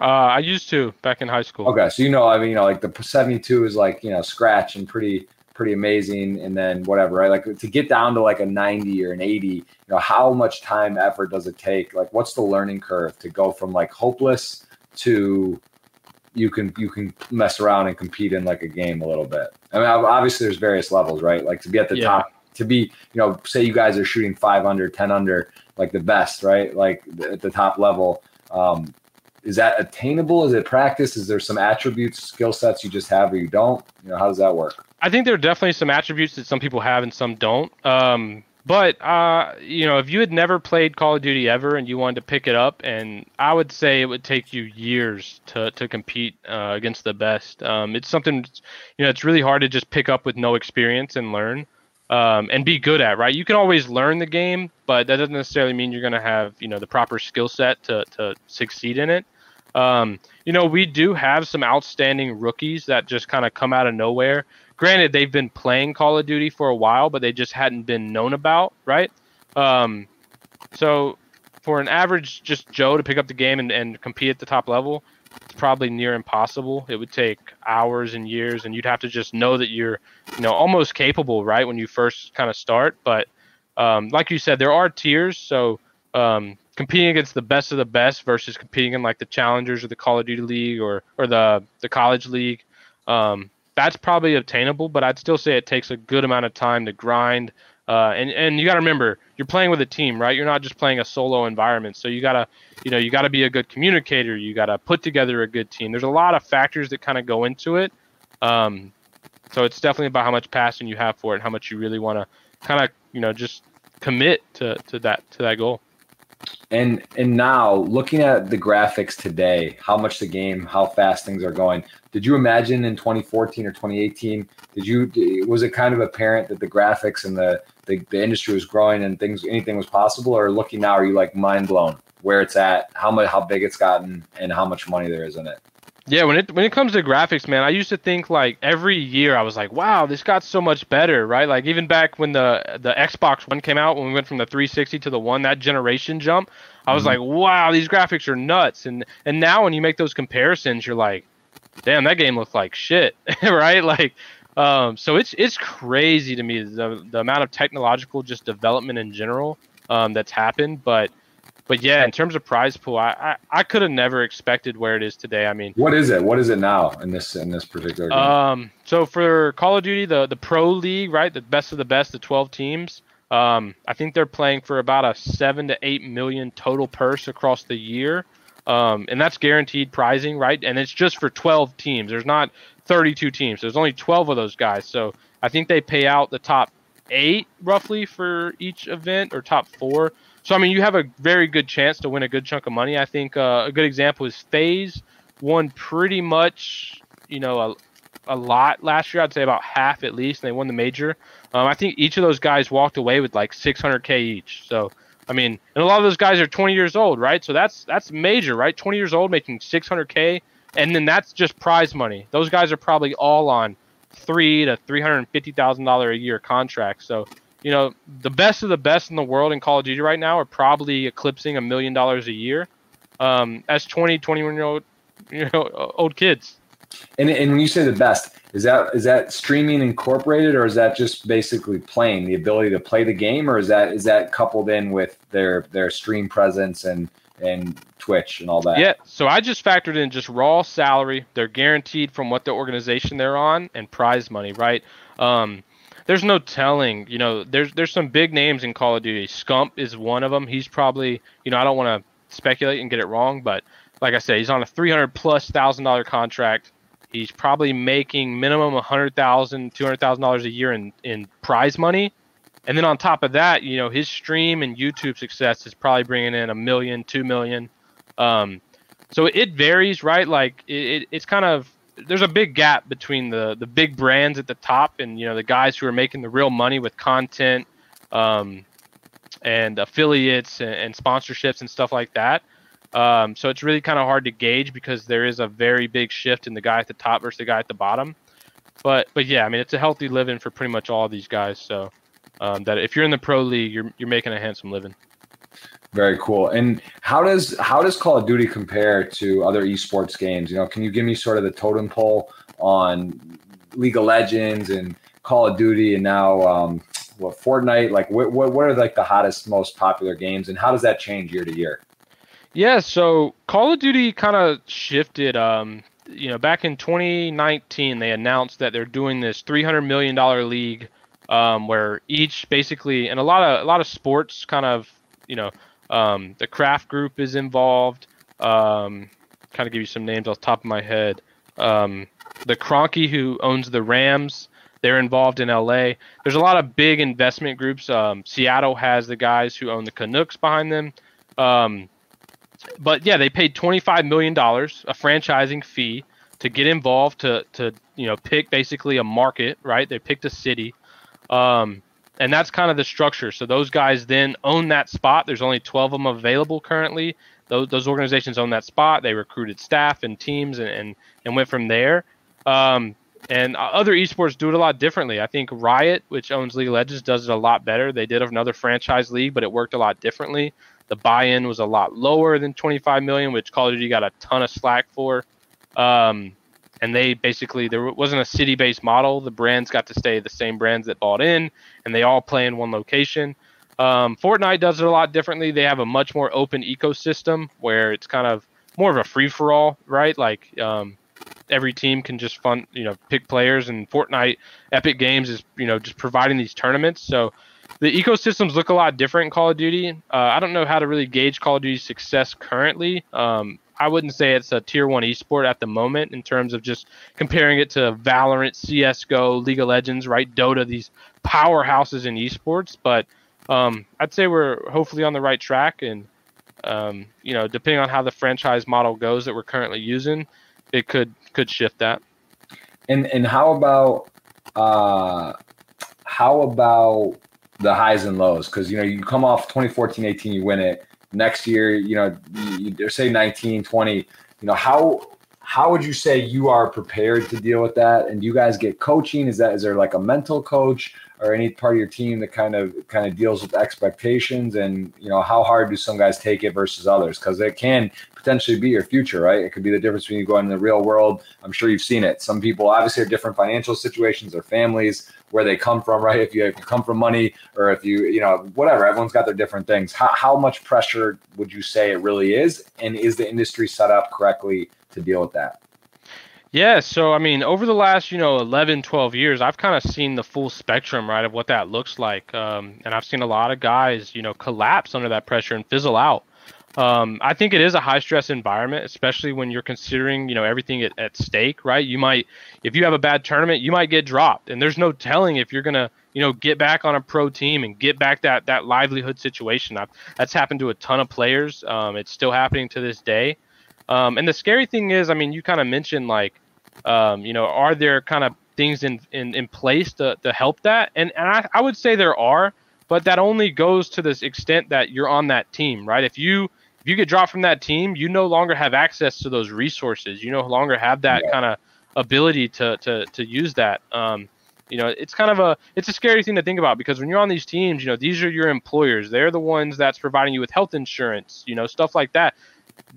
Uh, I used to back in high school. Okay, so you know, I mean, you know, like the 72 is like you know scratch and pretty pretty amazing, and then whatever, right? Like to get down to like a 90 or an 80, you know, how much time effort does it take? Like, what's the learning curve to go from like hopeless to you can you can mess around and compete in like a game a little bit. I mean, obviously there's various levels, right? Like to be at the yeah. top, to be you know, say you guys are shooting five under, 10 under, like the best, right? Like at the top level. Um, is that attainable? Is it practice? Is there some attributes, skill sets you just have or you don't? You know, how does that work? I think there are definitely some attributes that some people have and some don't. Um, but uh, you know, if you had never played Call of Duty ever and you wanted to pick it up, and I would say it would take you years to to compete uh, against the best. Um, it's something, you know, it's really hard to just pick up with no experience and learn. Um, and be good at, right? You can always learn the game, but that doesn't necessarily mean you're going to have, you know, the proper skill set to, to succeed in it. Um, you know, we do have some outstanding rookies that just kind of come out of nowhere. Granted, they've been playing Call of Duty for a while, but they just hadn't been known about, right? Um, so for an average just Joe to pick up the game and, and compete at the top level, it's probably near impossible. It would take hours and years, and you'd have to just know that you're, you know, almost capable, right, when you first kind of start. But um, like you said, there are tiers, so um, competing against the best of the best versus competing in like the challengers or the Call of Duty League or or the the college league. Um, that's probably obtainable, but I'd still say it takes a good amount of time to grind. Uh, and and you got to remember you're playing with a team, right? You're not just playing a solo environment. So you gotta you know you got to be a good communicator. You got to put together a good team. There's a lot of factors that kind of go into it. Um, so it's definitely about how much passion you have for it, how much you really want to kind of you know just commit to to that to that goal. And and now looking at the graphics today, how much the game, how fast things are going. Did you imagine in 2014 or 2018? Did you was it kind of apparent that the graphics and the the, the industry was growing and things anything was possible? Or looking now, are you like mind blown where it's at, how much how big it's gotten, and how much money there is in it? Yeah, when it when it comes to graphics, man, I used to think like every year I was like, wow, this got so much better, right? Like even back when the the Xbox One came out, when we went from the 360 to the One, that generation jump, I was mm-hmm. like, wow, these graphics are nuts. And and now when you make those comparisons, you're like, damn, that game looked like shit, right? Like, um, so it's it's crazy to me the the amount of technological just development in general um, that's happened, but but yeah, in terms of prize pool, I I, I could have never expected where it is today. I mean, what is it? What is it now in this in this particular game? Um, so for Call of Duty, the the Pro League, right, the best of the best, the twelve teams. Um, I think they're playing for about a seven to eight million total purse across the year, um, and that's guaranteed prizing, right? And it's just for twelve teams. There's not thirty-two teams. There's only twelve of those guys. So I think they pay out the top eight roughly for each event, or top four so I mean, you have a very good chance to win a good chunk of money. I think uh, a good example is FaZe won pretty much, you know, a, a lot last year. I'd say about half at least. And they won the major. Um, I think each of those guys walked away with like 600k each. So I mean, and a lot of those guys are 20 years old, right? So that's that's major, right? 20 years old making 600k, and then that's just prize money. Those guys are probably all on three to 350 thousand dollar a year contracts. So you know, the best of the best in the world in Call of Duty right now are probably eclipsing a million dollars a year um, as 20, 21 year old, you know, old kids. And, and when you say the best, is that is that streaming incorporated, or is that just basically playing the ability to play the game, or is that is that coupled in with their their stream presence and and Twitch and all that? Yeah. So I just factored in just raw salary. They're guaranteed from what the organization they're on and prize money, right? Um, there's no telling. You know, there's there's some big names in Call of Duty. Scump is one of them. He's probably, you know, I don't want to speculate and get it wrong, but like I said, he's on a 300 plus thousand dollar contract. He's probably making minimum $100,000, $200,000 a year in, in prize money. And then on top of that, you know, his stream and YouTube success is probably bringing in a million, two million. Um, so it varies, right? Like it, it's kind of there's a big gap between the the big brands at the top and you know the guys who are making the real money with content, um, and affiliates and, and sponsorships and stuff like that. Um, so it's really kind of hard to gauge because there is a very big shift in the guy at the top versus the guy at the bottom. But but yeah, I mean it's a healthy living for pretty much all these guys. So um, that if you're in the pro league, you're you're making a handsome living. Very cool. And how does how does Call of Duty compare to other esports games? You know, can you give me sort of the totem pole on League of Legends and Call of Duty and now um, what Fortnite? Like, what, what what are like the hottest, most popular games, and how does that change year to year? Yeah, so Call of Duty kind of shifted. Um, you know, back in 2019, they announced that they're doing this 300 million dollar league, um, where each basically, and a lot of a lot of sports kind of, you know, um, the Kraft Group is involved. Um, kind of give you some names off the top of my head. Um, the Kroenke, who owns the Rams, they're involved in LA. There's a lot of big investment groups. Um, Seattle has the guys who own the Canucks behind them. Um, but yeah, they paid twenty five million dollars, a franchising fee, to get involved to to you know pick basically a market, right? They picked a city, um, and that's kind of the structure. So those guys then own that spot. There's only twelve of them available currently. Those those organizations own that spot. They recruited staff and teams and and, and went from there. Um, and other esports do it a lot differently. I think Riot, which owns League of Legends, does it a lot better. They did another franchise league, but it worked a lot differently. The buy-in was a lot lower than 25 million, which Call of Duty got a ton of slack for. Um, and they basically there wasn't a city-based model. The brands got to stay the same brands that bought in, and they all play in one location. Um, Fortnite does it a lot differently. They have a much more open ecosystem where it's kind of more of a free-for-all, right? Like um, every team can just fun, you know, pick players. And Fortnite, Epic Games is you know just providing these tournaments. So the ecosystems look a lot different in Call of Duty. Uh, I don't know how to really gauge Call of Duty's success currently. Um, I wouldn't say it's a tier one esport at the moment in terms of just comparing it to Valorant, CS:GO, League of Legends, right? Dota, these powerhouses in esports. But um, I'd say we're hopefully on the right track, and um, you know, depending on how the franchise model goes that we're currently using, it could could shift that. And and how about uh, how about the highs and lows because you know you come off 2014 18 you win it next year you know you, say 19 20 you know how how would you say you are prepared to deal with that? And do you guys get coaching? Is that is there like a mental coach or any part of your team that kind of kind of deals with expectations? And you know how hard do some guys take it versus others? Because it can potentially be your future right? It could be the difference between you going in the real world. I'm sure you've seen it. Some people obviously have different financial situations their families where they come from right if you, if you come from money or if you you know whatever everyone's got their different things how, how much pressure would you say it really is and is the industry set up correctly to deal with that yeah, so I mean, over the last, you know, 11, 12 years, I've kind of seen the full spectrum, right, of what that looks like. Um, and I've seen a lot of guys, you know, collapse under that pressure and fizzle out. Um, I think it is a high stress environment, especially when you're considering, you know, everything at, at stake, right? You might, if you have a bad tournament, you might get dropped, and there's no telling if you're gonna, you know, get back on a pro team and get back that that livelihood situation. I've, that's happened to a ton of players. Um, it's still happening to this day. Um, and the scary thing is, I mean, you kind of mentioned like, um, you know, are there kind of things in, in, in place to, to help that? And, and I, I would say there are, but that only goes to this extent that you're on that team, right? If you if you get dropped from that team, you no longer have access to those resources. You no longer have that yeah. kind of ability to to to use that. Um, you know, it's kind of a it's a scary thing to think about because when you're on these teams, you know, these are your employers. They're the ones that's providing you with health insurance, you know, stuff like that.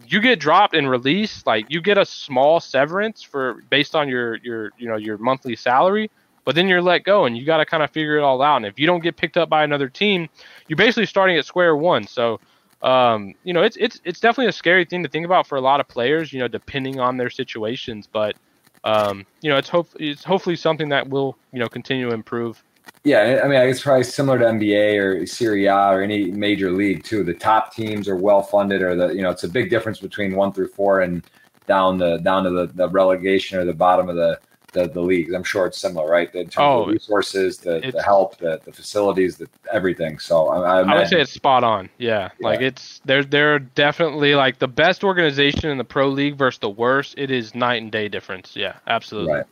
You get dropped and released, like you get a small severance for based on your your you know your monthly salary, but then you're let go and you got to kind of figure it all out. And if you don't get picked up by another team, you're basically starting at square one. So um, you know, it's it's it's definitely a scary thing to think about for a lot of players. You know, depending on their situations, but um, you know, it's hope it's hopefully something that will you know continue to improve. Yeah, I mean, it's probably similar to NBA or Serie A or any major league too. The top teams are well funded, or the you know, it's a big difference between one through four and down the down to the, the relegation or the bottom of the the, the leagues. I'm sure it's similar, right? In terms oh, of resources, the, the help, the, the facilities, the everything. So I, I, I would say it's spot on. Yeah. yeah. Like it's they're they're definitely like the best organization in the pro league versus the worst. It is night and day difference. Yeah, absolutely. Right.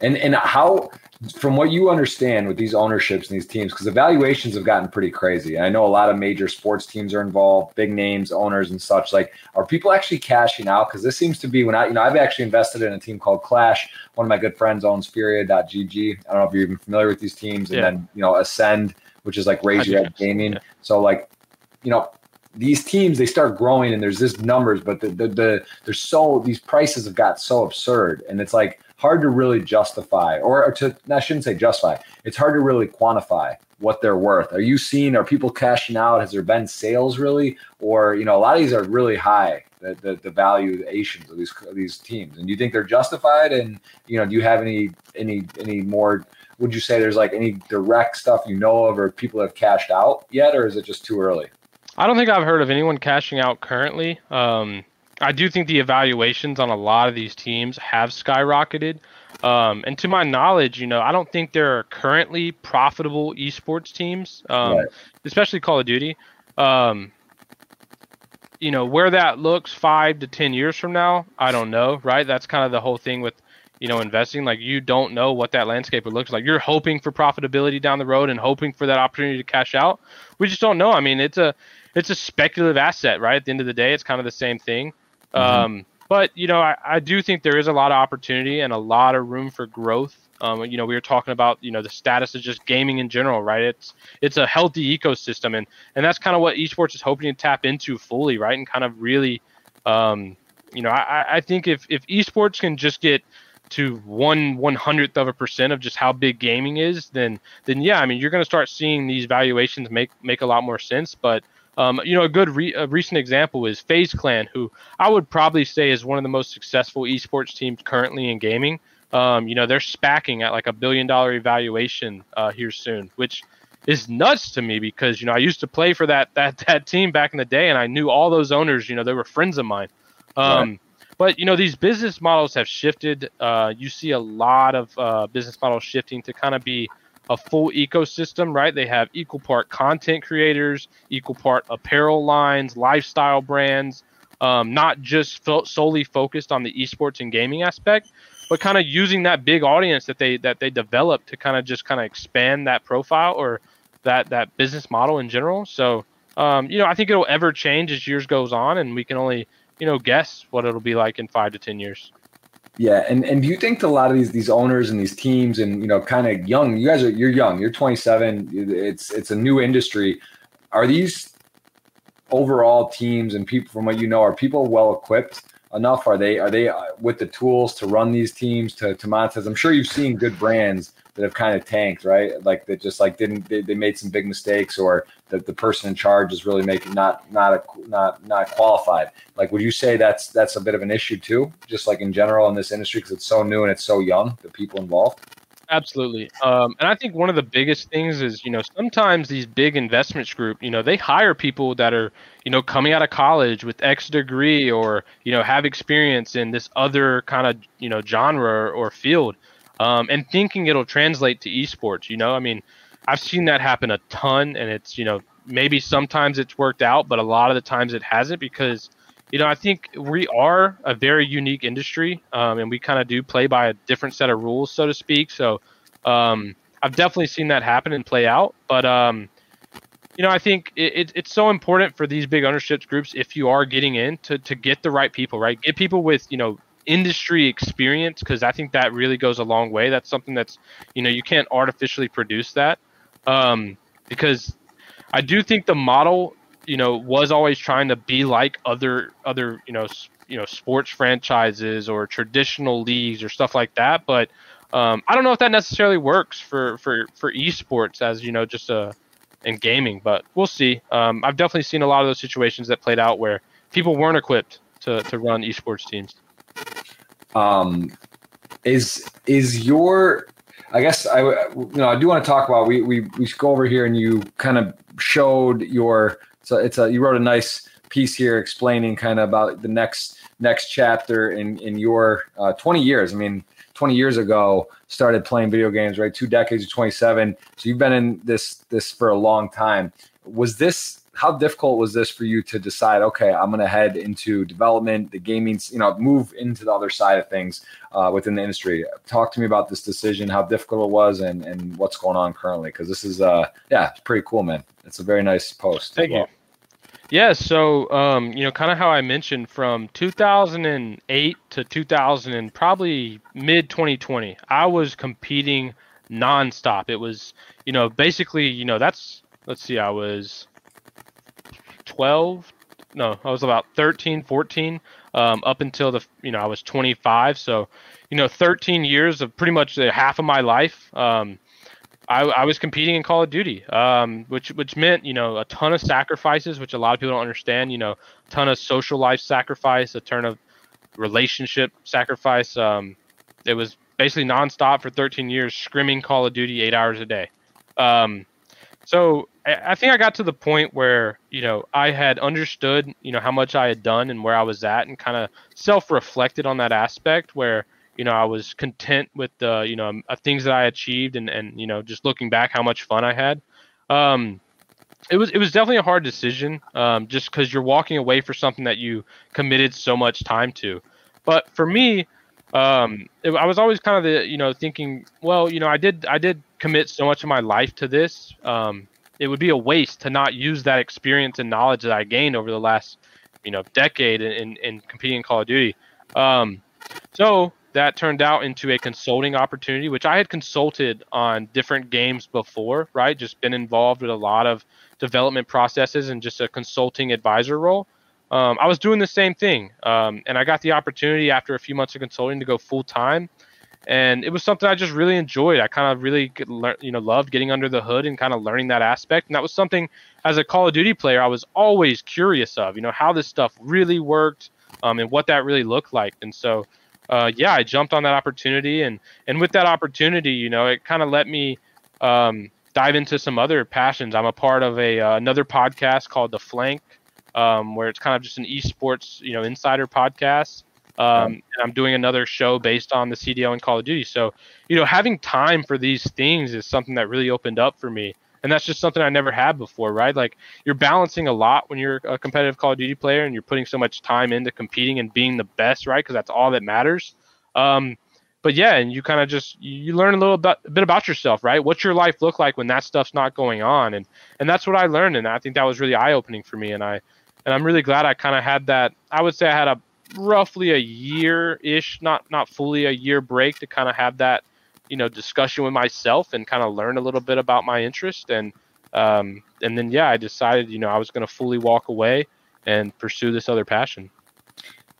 And and how from what you understand with these ownerships and these teams, because evaluations have gotten pretty crazy. And I know a lot of major sports teams are involved, big names, owners, and such. Like, are people actually cashing out? Because this seems to be when I, you know, I've actually invested in a team called Clash. One of my good friends owns Furia.gg. I don't know if you're even familiar with these teams. And yeah. then, you know, Ascend, which is like Raise Your Head Gaming. Yeah. So, like, you know, these teams they start growing and there's this numbers, but the, the the there's so these prices have got so absurd, and it's like hard to really justify, or to I shouldn't say justify. It's hard to really quantify what they're worth. Are you seeing? Are people cashing out? Has there been sales really, or you know, a lot of these are really high. The, the, the valuations of these of these teams, and do you think they're justified? And you know, do you have any any any more? Would you say there's like any direct stuff you know of, or people have cashed out yet, or is it just too early? I don't think I've heard of anyone cashing out currently. Um, I do think the evaluations on a lot of these teams have skyrocketed. Um, and to my knowledge, you know, I don't think there are currently profitable esports teams, um, right. especially Call of Duty. Um, you know, where that looks five to 10 years from now, I don't know, right? That's kind of the whole thing with, you know, investing. Like, you don't know what that landscape would look like. You're hoping for profitability down the road and hoping for that opportunity to cash out. We just don't know. I mean, it's a, it's a speculative asset, right? At the end of the day, it's kind of the same thing. Mm-hmm. Um, but you know, I, I, do think there is a lot of opportunity and a lot of room for growth. Um, you know, we were talking about you know the status of just gaming in general, right? It's it's a healthy ecosystem, and and that's kind of what esports is hoping to tap into fully, right? And kind of really, um, you know, I, I think if if esports can just get to one one hundredth of a percent of just how big gaming is, then then yeah, I mean you're going to start seeing these valuations make make a lot more sense. But um, you know, a good re- a recent example is FaZe Clan, who I would probably say is one of the most successful esports teams currently in gaming. Um, you know, they're SPACing at like a billion dollar evaluation uh, here soon, which is nuts to me because you know I used to play for that that that team back in the day, and I knew all those owners. You know, they were friends of mine. Um, right. But you know, these business models have shifted. Uh, you see a lot of uh, business models shifting to kind of be a full ecosystem, right? They have equal part content creators, equal part apparel lines, lifestyle brands, um, not just fo- solely focused on the esports and gaming aspect, but kind of using that big audience that they that they develop to kind of just kind of expand that profile or that that business model in general. So, um, you know, I think it'll ever change as years goes on, and we can only you know guess what it'll be like in five to ten years. Yeah, and and do you think a lot of these these owners and these teams and you know kind of young, you guys are you're young, you're 27, it's it's a new industry. Are these overall teams and people from what you know are people well equipped enough? Are they are they uh, with the tools to run these teams to to monetize? I'm sure you've seen good brands that have kind of tanked, right? Like that just like didn't they, they made some big mistakes or that the person in charge is really making not not a, not not qualified. Like, would you say that's that's a bit of an issue too, just like in general in this industry because it's so new and it's so young, the people involved? Absolutely. Um, and I think one of the biggest things is, you know, sometimes these big investments group, you know, they hire people that are, you know, coming out of college with X degree or, you know, have experience in this other kind of, you know, genre or field um, and thinking it'll translate to esports. You know, I mean, I've seen that happen a ton and it's, you know, maybe sometimes it's worked out, but a lot of the times it hasn't because, you know, I think we are a very unique industry, um, and we kind of do play by a different set of rules, so to speak. So, um, I've definitely seen that happen and play out. But, um, you know, I think it, it, it's so important for these big ownership groups, if you are getting in, to, to get the right people, right? Get people with, you know, industry experience, because I think that really goes a long way. That's something that's, you know, you can't artificially produce that. Um, because I do think the model you know was always trying to be like other other you know you know sports franchises or traditional leagues or stuff like that but um, I don't know if that necessarily works for for for esports as you know just a uh, in gaming but we'll see um, I've definitely seen a lot of those situations that played out where people weren't equipped to to run esports teams um is is your I guess I you know I do want to talk about we we we go over here and you kind of showed your so it's a you wrote a nice piece here explaining kind of about the next next chapter in in your uh, 20 years. I mean, 20 years ago started playing video games, right? Two decades of 27. So you've been in this this for a long time. Was this how difficult was this for you to decide? Okay, I'm going to head into development, the gaming, you know, move into the other side of things uh, within the industry. Talk to me about this decision, how difficult it was, and and what's going on currently. Because this is, uh, yeah, it's pretty cool, man. It's a very nice post. Thank well. you. Yeah, so um, you know, kind of how I mentioned from 2008 to 2000 and probably mid 2020, I was competing nonstop. It was, you know, basically, you know, that's let's see, I was 12, no, I was about 13, 14, um, up until the, you know, I was 25. So, you know, 13 years of pretty much half of my life. Um, I, I was competing in Call of Duty, um, which which meant you know a ton of sacrifices, which a lot of people don't understand. You know, a ton of social life sacrifice, a ton of relationship sacrifice. Um, it was basically nonstop for 13 years, screaming Call of Duty eight hours a day. Um, so I, think I got to the point where you know I had understood you know how much I had done and where I was at, and kind of self-reflected on that aspect where you know, I was content with the, you know, things that I achieved and, and, you know, just looking back how much fun I had. Um, it was, it was definitely a hard decision. Um, just cause you're walking away for something that you committed so much time to. But for me, um, it, I was always kind of the, you know, thinking, well, you know, I did, I did commit so much of my life to this. Um, it would be a waste to not use that experience and knowledge that I gained over the last, you know, decade in, in, in competing in Call of Duty. Um, so that turned out into a consulting opportunity, which I had consulted on different games before, right? Just been involved with a lot of development processes and just a consulting advisor role. Um, I was doing the same thing, um, and I got the opportunity after a few months of consulting to go full time, and it was something I just really enjoyed. I kind of really, you know, loved getting under the hood and kind of learning that aspect, and that was something as a Call of Duty player I was always curious of, you know, how this stuff really worked um, and what that really looked like, and so uh, yeah, I jumped on that opportunity, and and with that opportunity, you know, it kind of let me um, dive into some other passions. I'm a part of a uh, another podcast called The Flank, um, where it's kind of just an esports, you know, insider podcast. Um, and I'm doing another show based on the CDL and Call of Duty. So, you know, having time for these things is something that really opened up for me and that's just something I never had before, right? Like you're balancing a lot when you're a competitive Call of Duty player, and you're putting so much time into competing and being the best, right? Because that's all that matters. Um, but yeah, and you kind of just you learn a little bit, a bit about yourself, right? What's your life look like when that stuff's not going on, and and that's what I learned, and I think that was really eye opening for me, and I and I'm really glad I kind of had that. I would say I had a roughly a year ish, not not fully a year break to kind of have that you know discussion with myself and kind of learn a little bit about my interest. And um, and then yeah i decided you know i was going to fully walk away and pursue this other passion.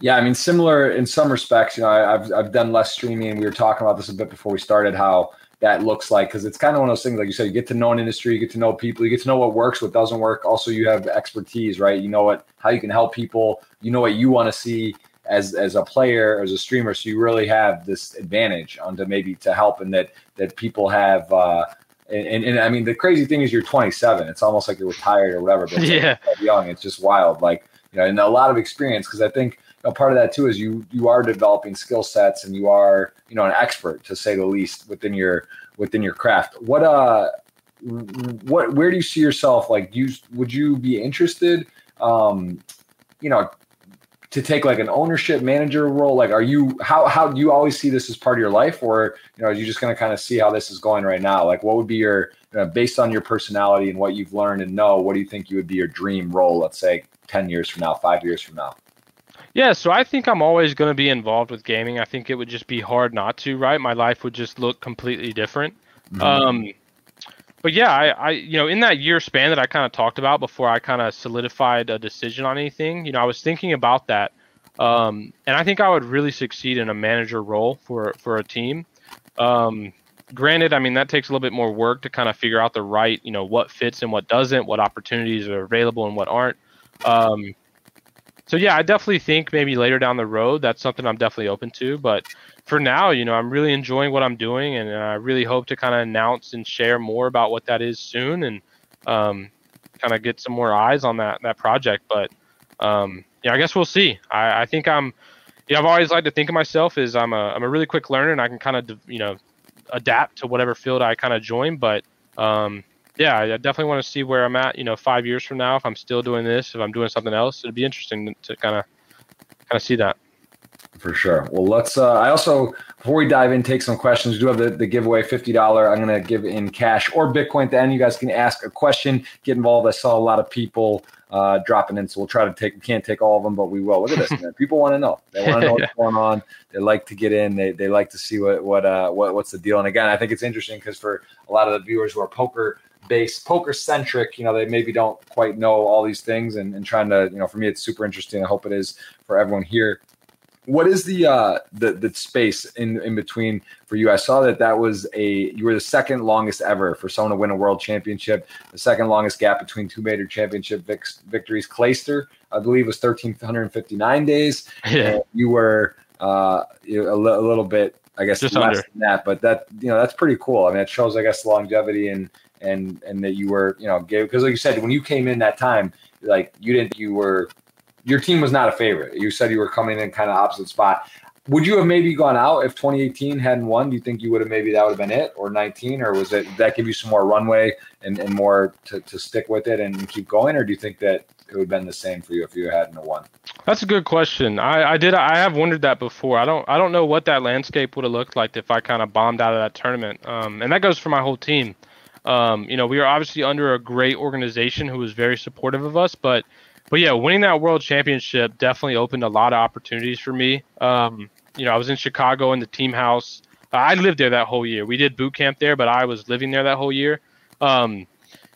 Yeah i mean similar in some respects you know I, have I've done less streaming. We were talking about this a bit before we started how that looks like because it's kind of one of those things like you said you get to know an industry you get to know people you get to know what works what doesn't work also you have expertise right you know what how you can help people you know what you want to see as as a player, as a streamer. So you really have this advantage onto maybe to help and that that people have. Uh, and, and, and, I mean, the crazy thing is you're 27. It's almost like you're retired or whatever. But yeah, young. It's just wild. Like you know, and a lot of experience because I think know, part of that too is you you are developing skill sets and you are you know an expert to say the least within your within your craft. What uh, what where do you see yourself? Like, you would you be interested? Um, you know, to take like an ownership manager role? Like, are you how how do you always see this as part of your life, or you know, are you just going to kind of see how this is going right now? Like, what would be your you know, based on your personality and what you've learned and know? What do you think you would be your dream role? Let's say ten years from now, five years from now. Yeah, so I think I'm always going to be involved with gaming. I think it would just be hard not to, right? My life would just look completely different. Mm-hmm. Um, but yeah, I, I, you know, in that year span that I kind of talked about before I kind of solidified a decision on anything, you know, I was thinking about that. Um, and I think I would really succeed in a manager role for, for a team. Um, granted, I mean, that takes a little bit more work to kind of figure out the right, you know, what fits and what doesn't, what opportunities are available and what aren't. Um, so yeah, I definitely think maybe later down the road that's something I'm definitely open to. But for now, you know, I'm really enjoying what I'm doing, and I really hope to kind of announce and share more about what that is soon, and um, kind of get some more eyes on that that project. But um, yeah, I guess we'll see. I, I think I'm. Know, I've always liked to think of myself as I'm a I'm a really quick learner, and I can kind of you know adapt to whatever field I kind of join. But um, yeah, I definitely want to see where I'm at. You know, five years from now, if I'm still doing this, if I'm doing something else, it'd be interesting to kind of kind of see that. For sure. Well, let's. Uh, I also before we dive in, take some questions. We do have the, the giveaway fifty dollar. I'm going to give in cash or Bitcoin at the end. You guys can ask a question, get involved. I saw a lot of people uh, dropping in, so we'll try to take. We can't take all of them, but we will. Look at this, man. People want to know. They want to know what's going on. They like to get in. They, they like to see what what uh what what's the deal. And again, I think it's interesting because for a lot of the viewers who are poker based, poker centric, you know, they maybe don't quite know all these things and, and trying to, you know, for me, it's super interesting. I hope it is for everyone here. What is the uh the the space in in between for you? I saw that that was a you were the second longest ever for someone to win a world championship. The second longest gap between two major championship vic- victories. Clayster, I believe, was thirteen hundred fifty nine days. Yeah, you were uh a, a little bit I guess Just less under. than that, but that you know that's pretty cool. I mean, it shows I guess longevity and and and that you were you know gave because like you said when you came in that time like you didn't you were your team was not a favorite. You said you were coming in kind of opposite spot. Would you have maybe gone out if 2018 hadn't won? Do you think you would have maybe that would have been it or 19 or was it that give you some more runway and, and more to, to stick with it and keep going? Or do you think that it would have been the same for you if you hadn't won? That's a good question. I, I did I have wondered that before. I don't I don't know what that landscape would have looked like if I kind of bombed out of that tournament. Um, and that goes for my whole team. Um, you know, we are obviously under a great organization who was very supportive of us, but but yeah, winning that world championship definitely opened a lot of opportunities for me. Um, you know, I was in Chicago in the team house. I lived there that whole year. We did boot camp there, but I was living there that whole year. Um,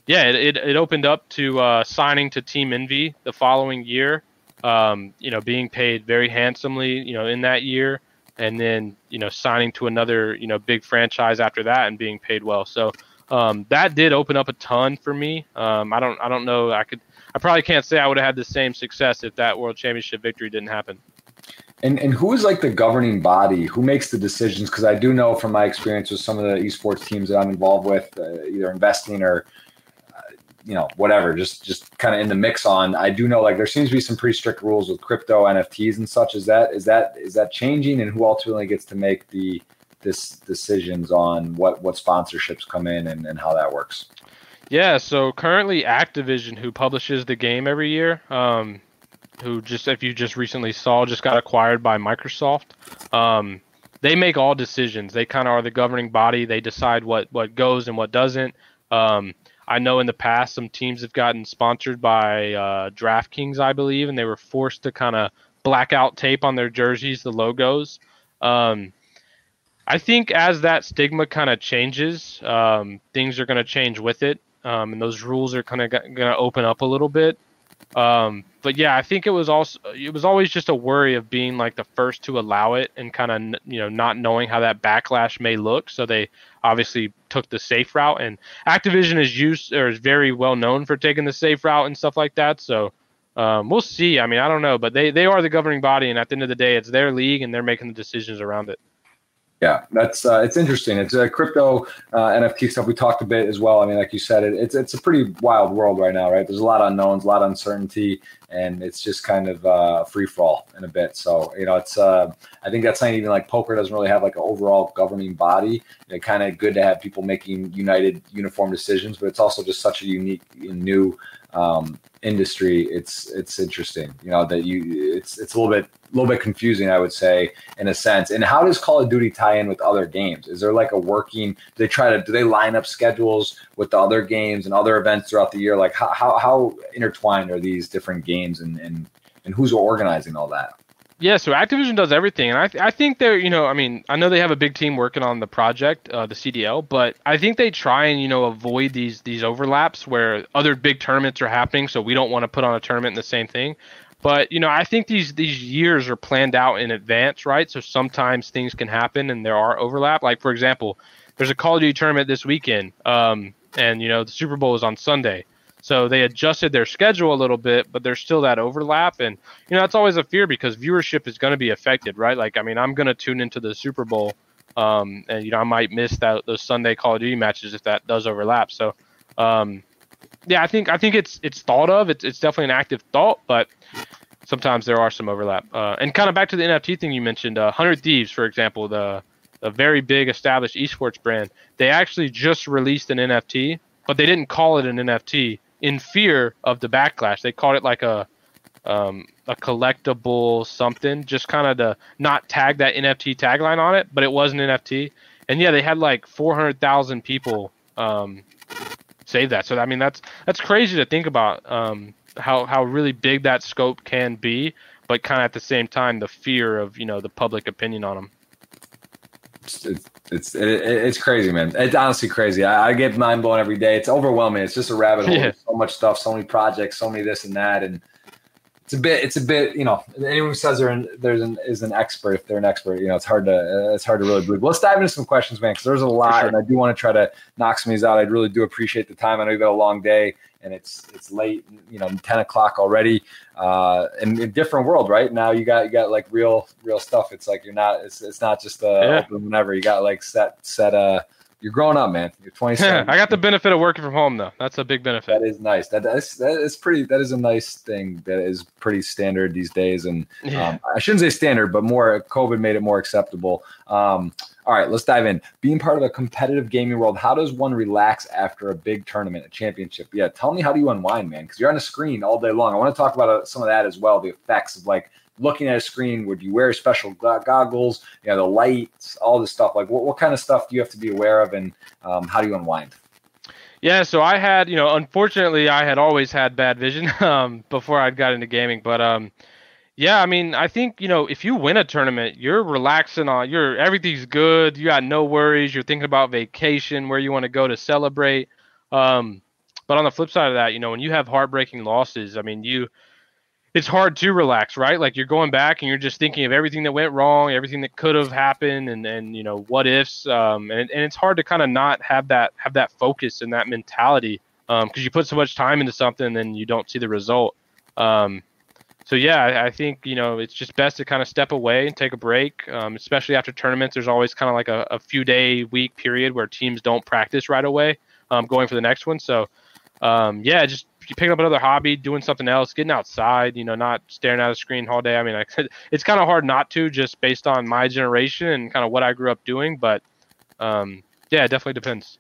yeah, it, it, it, opened up to uh, signing to Team Envy the following year. Um, you know, being paid very handsomely, you know, in that year, and then you know signing to another you know big franchise after that and being paid well. So um, that did open up a ton for me. Um, I don't I don't know I could I probably can't say I would have had the same success if that world championship victory didn't happen. And and who is like the governing body? Who makes the decisions? Because I do know from my experience with some of the esports teams that I'm involved with, uh, either investing or uh, you know whatever, just just kind of in the mix on. I do know like there seems to be some pretty strict rules with crypto NFTs and such. Is that is that is that changing? And who ultimately gets to make the this decisions on what what sponsorships come in and, and how that works? Yeah, so currently Activision, who publishes the game every year, um, who just if you just recently saw just got acquired by Microsoft. Um, they make all decisions. They kind of are the governing body. They decide what what goes and what doesn't. Um, I know in the past some teams have gotten sponsored by uh, DraftKings, I believe, and they were forced to kind of blackout tape on their jerseys the logos. Um, I think as that stigma kind of changes, um, things are going to change with it, um, and those rules are kind of going to open up a little bit. Um, but yeah, I think it was also it was always just a worry of being like the first to allow it and kind of you know not knowing how that backlash may look. So they obviously took the safe route, and Activision is used or is very well known for taking the safe route and stuff like that. So um, we'll see. I mean, I don't know, but they they are the governing body, and at the end of the day, it's their league, and they're making the decisions around it. Yeah, that's uh, it's interesting. It's a crypto uh, NFT stuff. We talked a bit as well. I mean, like you said, it, it's it's a pretty wild world right now, right? There's a lot of unknowns, a lot of uncertainty, and it's just kind of uh, free fall in a bit. So you know, it's uh, I think that's saying even like poker doesn't really have like an overall governing body. You know, kind of good to have people making united, uniform decisions, but it's also just such a unique, and new um, industry, it's it's interesting. You know that you it's it's a little bit a little bit confusing, I would say, in a sense. And how does Call of Duty tie in with other games? Is there like a working? Do they try to do they line up schedules with the other games and other events throughout the year? Like how how, how intertwined are these different games and and and who's organizing all that? Yeah, so Activision does everything, and I th- I think they're you know I mean I know they have a big team working on the project, uh, the CDL, but I think they try and you know avoid these these overlaps where other big tournaments are happening, so we don't want to put on a tournament in the same thing. But you know I think these these years are planned out in advance, right? So sometimes things can happen and there are overlap. Like for example, there's a Call of Duty tournament this weekend, um, and you know the Super Bowl is on Sunday. So they adjusted their schedule a little bit, but there's still that overlap. And, you know, that's always a fear because viewership is going to be affected, right? Like, I mean, I'm going to tune into the Super Bowl, um, and, you know, I might miss that those Sunday Call of Duty matches if that does overlap. So, um, yeah, I think I think it's it's thought of. It's, it's definitely an active thought, but sometimes there are some overlap. Uh, and kind of back to the NFT thing you mentioned, uh, Hundred Thieves, for example, the a very big established esports brand, they actually just released an NFT, but they didn't call it an NFT in fear of the backlash. They called it like a um, a collectible something, just kind of to not tag that NFT tagline on it, but it was an NFT. And yeah, they had like 400,000 people um, save that. So I mean, that's that's crazy to think about um, how how really big that scope can be, but kind of at the same time, the fear of you know the public opinion on them it's it's it, it's crazy, man. It's honestly crazy. I, I, get mind blown every day. It's overwhelming. It's just a rabbit hole. Yeah. So much stuff, so many projects, so many this and that, and it's a bit. It's a bit. You know, anyone who says they're an, there's an is an expert. If they're an expert, you know, it's hard to it's hard to really believe. let's dive into some questions, man, because there's a lot, sure. and I do want to try to knock some of these out. I really do appreciate the time. I know you've got a long day and it's it's late, you know, ten o'clock already. Uh, in a different world, right now you got you got like real real stuff. It's like you're not it's it's not just uh, yeah. whenever. You got like set set uh you're growing up, man. You're 27. I got the benefit of working from home, though. That's a big benefit. That is nice. That is that is pretty. That is a nice thing. That is pretty standard these days. And yeah. um, I shouldn't say standard, but more. COVID made it more acceptable. Um, all right, let's dive in. Being part of a competitive gaming world, how does one relax after a big tournament, a championship? Yeah, tell me how do you unwind, man? Because you're on a screen all day long. I want to talk about uh, some of that as well. The effects of like looking at a screen? Would you wear special goggles? You know, the lights, all this stuff. Like, what, what kind of stuff do you have to be aware of, and um, how do you unwind? Yeah, so I had, you know, unfortunately, I had always had bad vision um, before I got into gaming, but um, yeah, I mean, I think you know, if you win a tournament, you're relaxing on, you're everything's good, you got no worries, you're thinking about vacation, where you want to go to celebrate. Um, but on the flip side of that, you know, when you have heartbreaking losses, I mean, you it's hard to relax, right? Like you're going back and you're just thinking of everything that went wrong, everything that could have happened, and and you know what ifs. Um, and and it's hard to kind of not have that have that focus and that mentality because um, you put so much time into something and you don't see the result. Um, so yeah, I, I, think you know it's just best to kind of step away and take a break, um, especially after tournaments. There's always kind of like a, a, few day week period where teams don't practice right away, um, going for the next one. So um, yeah, just picking up another hobby, doing something else, getting outside, you know, not staring at a screen all day. I mean, I it's kind of hard not to just based on my generation and kind of what I grew up doing, but um, yeah, it definitely depends.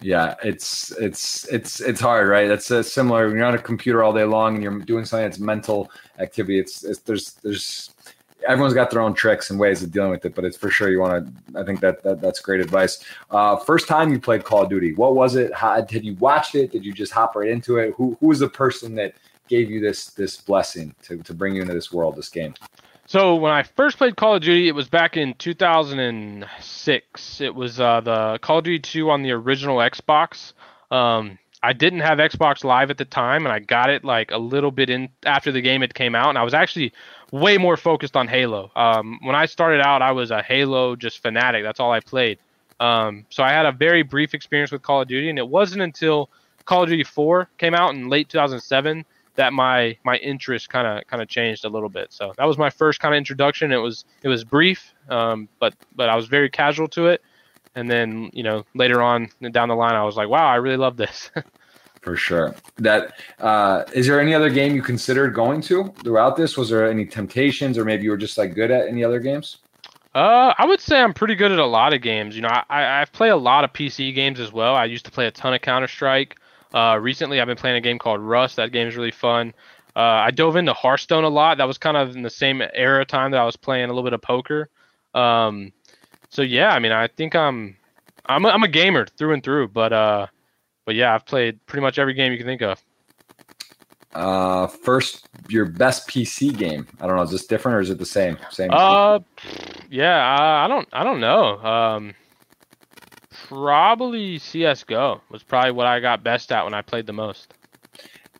Yeah, it's it's it's it's hard, right? That's uh, similar. When you're on a computer all day long and you're doing something that's mental activity, it's, it's there's there's everyone's got their own tricks and ways of dealing with it, but it's for sure you want to. I think that, that that's great advice. Uh, first time you played Call of Duty, what was it? How, did you watch it? Did you just hop right into it? Who who was the person that gave you this this blessing to to bring you into this world, this game? So when I first played Call of Duty, it was back in 2006. It was uh, the Call of Duty 2 on the original Xbox. Um, I didn't have Xbox Live at the time, and I got it like a little bit in after the game had came out, and I was actually way more focused on Halo. Um, when I started out, I was a Halo just fanatic. That's all I played. Um, so I had a very brief experience with Call of Duty, and it wasn't until Call of Duty 4 came out in late 2007 that my my interest kind of kind of changed a little bit. So that was my first kind of introduction. It was it was brief, um, but but I was very casual to it. And then you know later on down the line, I was like, wow, I really love this. For sure. That uh, is there any other game you considered going to throughout this? Was there any temptations, or maybe you were just like good at any other games? Uh, I would say I'm pretty good at a lot of games. You know, I I play a lot of PC games as well. I used to play a ton of Counter Strike. Uh, recently, I've been playing a game called Rust. That game is really fun. Uh, I dove into Hearthstone a lot. That was kind of in the same era time that I was playing a little bit of poker. Um, so yeah, I mean, I think I'm I'm a, I'm a gamer through and through. But uh, but yeah, I've played pretty much every game you can think of. Uh, first, your best PC game. I don't know. Is this different or is it the same? Same. Uh, yeah. I, I don't. I don't know. Um, probably CS:GO was probably what I got best at when I played the most.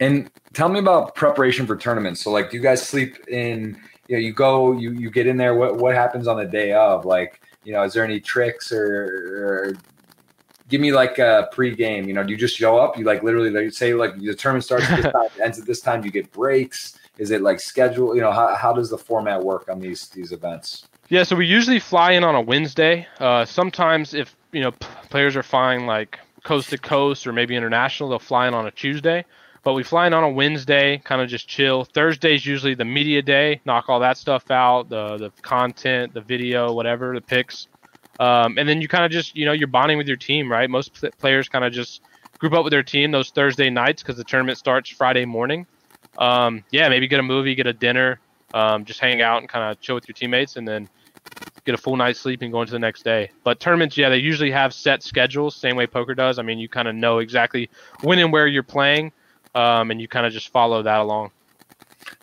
And tell me about preparation for tournaments. So, like, do you guys sleep in? You know, you go, you you get in there. What what happens on the day of? Like, you know, is there any tricks or, or give me like a pre-game. You know, do you just show up? You like literally like, say like the tournament starts at this time, ends at this time. You get breaks. Is it like schedule? You know, how, how does the format work on these these events? Yeah, so we usually fly in on a Wednesday. Uh, sometimes if you know p- players are flying like coast to coast or maybe international, they'll fly in on a Tuesday. But we fly in on a Wednesday, kind of just chill. Thursday's usually the media day, knock all that stuff out, the the content, the video, whatever, the picks. Um, and then you kind of just, you know, you're bonding with your team, right? Most players kind of just group up with their team those Thursday nights because the tournament starts Friday morning. Um, yeah, maybe get a movie, get a dinner, um, just hang out and kind of chill with your teammates, and then get a full night's sleep and go into the next day. But tournaments, yeah, they usually have set schedules, same way poker does. I mean, you kind of know exactly when and where you're playing, um, and you kind of just follow that along.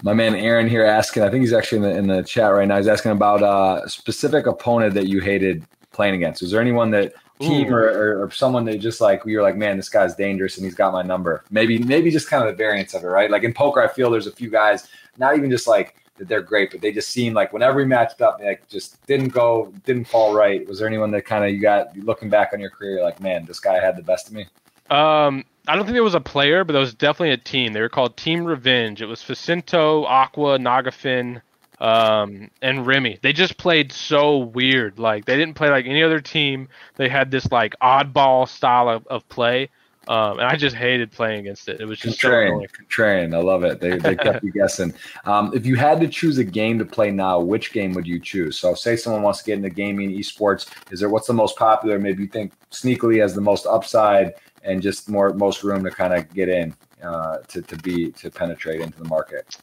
My man Aaron here asking, I think he's actually in the, in the chat right now. He's asking about a specific opponent that you hated playing against? Was there anyone that team or, or, or, someone that just like you're like, man, this guy's dangerous and he's got my number? Maybe maybe just kind of the variance of it, right? Like in poker, I feel there's a few guys, not even just like that they're great, but they just seem like whenever we matched up, like just didn't go, didn't fall right. Was there anyone that kind of you got looking back on your career, like, man, this guy had the best of me? Um, I don't think there was a player, but there was definitely a team. They were called Team Revenge. It was Facinto, Aqua, Nagafin, um, and Remy. They just played so weird. Like they didn't play like any other team. They had this like oddball style of, of play. Um, and I just hated playing against it. It was just contrarian. So contrarian. I love it. They, they kept you guessing. Um, if you had to choose a game to play now, which game would you choose? So, say someone wants to get into gaming, esports. Is there what's the most popular? Maybe you think sneakily has the most upside and just more most room to kind of get in uh, to to be to penetrate into the market.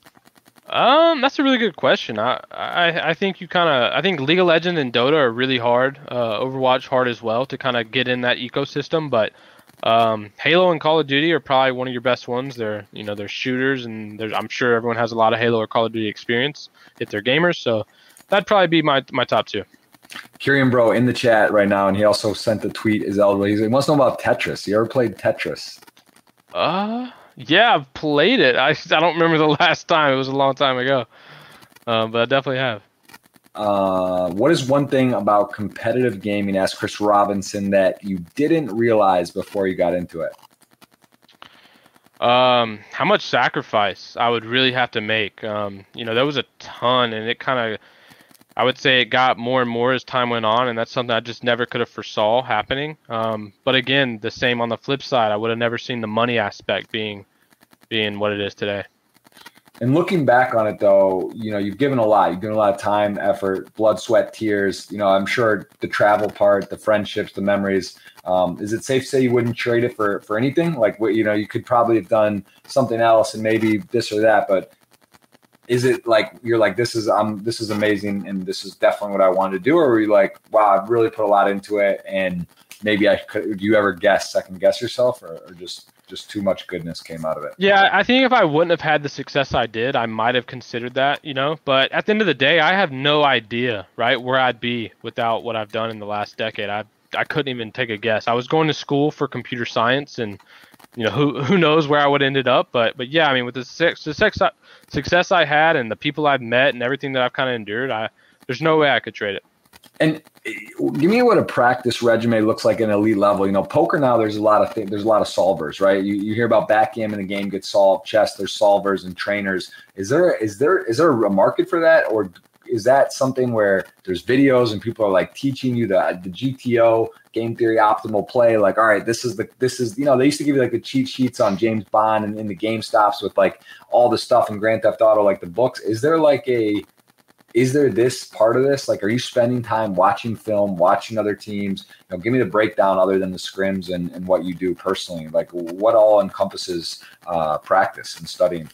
Um, that's a really good question. I I, I think you kind of I think League of Legends and Dota are really hard. Uh, Overwatch hard as well to kind of get in that ecosystem. But um, Halo and Call of Duty are probably one of your best ones. They're you know they're shooters, and I'm sure everyone has a lot of Halo or Call of Duty experience if they're gamers. So that'd probably be my my top two. Kyrian Bro in the chat right now, and he also sent a tweet. Is elbow. He wants to know about Tetris. You ever played Tetris? Uh yeah, I've played it. I, I don't remember the last time. It was a long time ago. Um, but I definitely have. Uh, what is one thing about competitive gaming, asked Chris Robinson, that you didn't realize before you got into it? Um, how much sacrifice I would really have to make. Um, you know, there was a ton, and it kind of I would say it got more and more as time went on, and that's something I just never could have foresaw happening. Um, but again, the same on the flip side, I would have never seen the money aspect being being what it is today. And looking back on it, though, you know, you've given a lot. You've given a lot of time, effort, blood, sweat, tears. You know, I'm sure the travel part, the friendships, the memories. Um, is it safe to say you wouldn't trade it for for anything? Like, what you know, you could probably have done something else and maybe this or that, but is it like you're like this is um this is amazing and this is definitely what I wanted to do, or are you like wow I've really put a lot into it and maybe I could? Do you ever guess second guess yourself, or, or just just too much goodness came out of it? Yeah, I think if I wouldn't have had the success I did, I might have considered that, you know. But at the end of the day, I have no idea, right, where I'd be without what I've done in the last decade. I I couldn't even take a guess. I was going to school for computer science, and you know who who knows where I would ended up. But but yeah, I mean with the six the six success I had and the people I've met and everything that I've kind of endured, I there's no way I could trade it. And eh, give me what a practice regimen looks like at an elite level. You know, poker now there's a lot of th- there's a lot of solvers, right? You, you hear about backgammon, the game gets solved. Chess, there's solvers and trainers. Is there is there is there a market for that, or is that something where there's videos and people are like teaching you the the GTO game theory optimal play? Like, all right, this is the this is you know they used to give you like the cheat sheets on James Bond and in the game stops with like all the stuff in Grand Theft Auto, like the books. Is there like a is there this part of this? Like, are you spending time watching film, watching other teams? You know, give me the breakdown other than the scrims and, and what you do personally. Like, what all encompasses uh, practice and studying?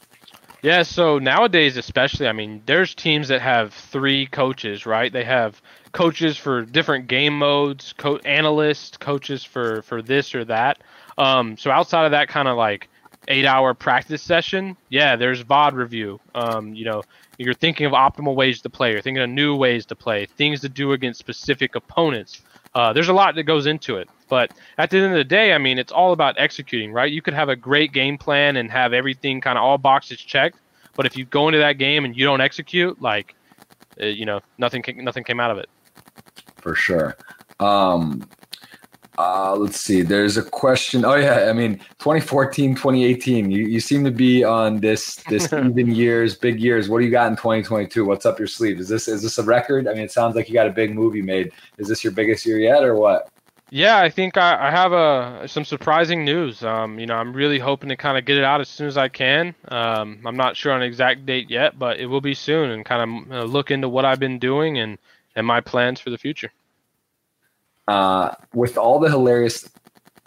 Yeah, so nowadays, especially, I mean, there's teams that have three coaches, right? They have coaches for different game modes, co- analysts, coaches for for this or that. Um, so outside of that kind of like eight hour practice session, yeah, there's VOD review. Um, you know, you're thinking of optimal ways to play. You're thinking of new ways to play, things to do against specific opponents. Uh, there's a lot that goes into it. But at the end of the day, I mean, it's all about executing, right? You could have a great game plan and have everything kind of all boxes checked, but if you go into that game and you don't execute, like, uh, you know, nothing nothing came out of it. For sure. Um, uh, let's see. There's a question. Oh yeah, I mean, 2014, 2018. You, you seem to be on this this even years, big years. What do you got in 2022? What's up your sleeve? Is this is this a record? I mean, it sounds like you got a big movie made. Is this your biggest year yet, or what? Yeah, I think I, I have a some surprising news. Um, you know, I'm really hoping to kind of get it out as soon as I can. Um, I'm not sure on an exact date yet, but it will be soon, and kind of look into what I've been doing and and my plans for the future uh, with all the hilarious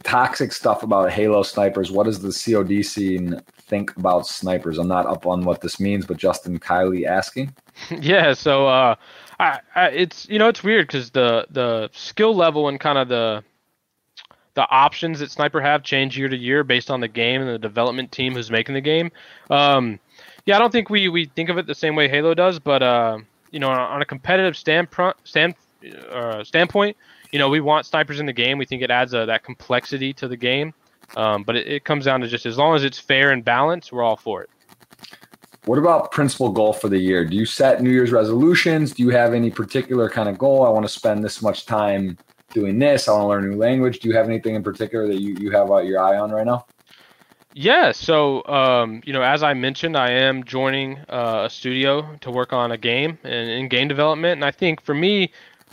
toxic stuff about Halo snipers, what does the COD scene think about snipers? I'm not up on what this means, but Justin Kylie asking. yeah, so uh, I, I, it's you know it's weird because the the skill level and kind of the the options that sniper have change year to year based on the game and the development team who's making the game. Um, yeah, I don't think we we think of it the same way Halo does, but uh, you know on a competitive stand, stand uh, standpoint you know, we want snipers in the game. We think it adds a, that complexity to the game. Um, but it, it comes down to just as long as it's fair and balanced, we're all for it. What about principal goal for the year? Do you set New Year's resolutions? Do you have any particular kind of goal? I want to spend this much time doing this. I want to learn a new language. Do you have anything in particular that you, you have your eye on right now? Yeah, so um, you know, as I mentioned, I am joining uh, a studio to work on a game and in game development, and I think for me,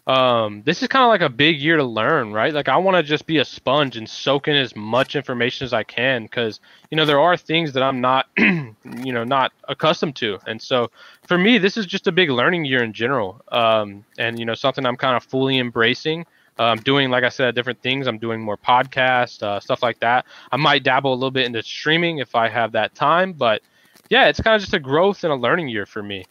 um, this is kind of like a big year to learn, right? Like I want to just be a sponge and soak in as much information as I can because you know there are things that I'm not, you know, not accustomed to, and so for me, this is just a big learning year in general, um, and you know something I'm kind of fully embracing. I'm um, doing, like I said, different things. I'm doing more podcasts, uh, stuff like that. I might dabble a little bit into streaming if I have that time, but yeah, it's kind of just a growth and a learning year for me.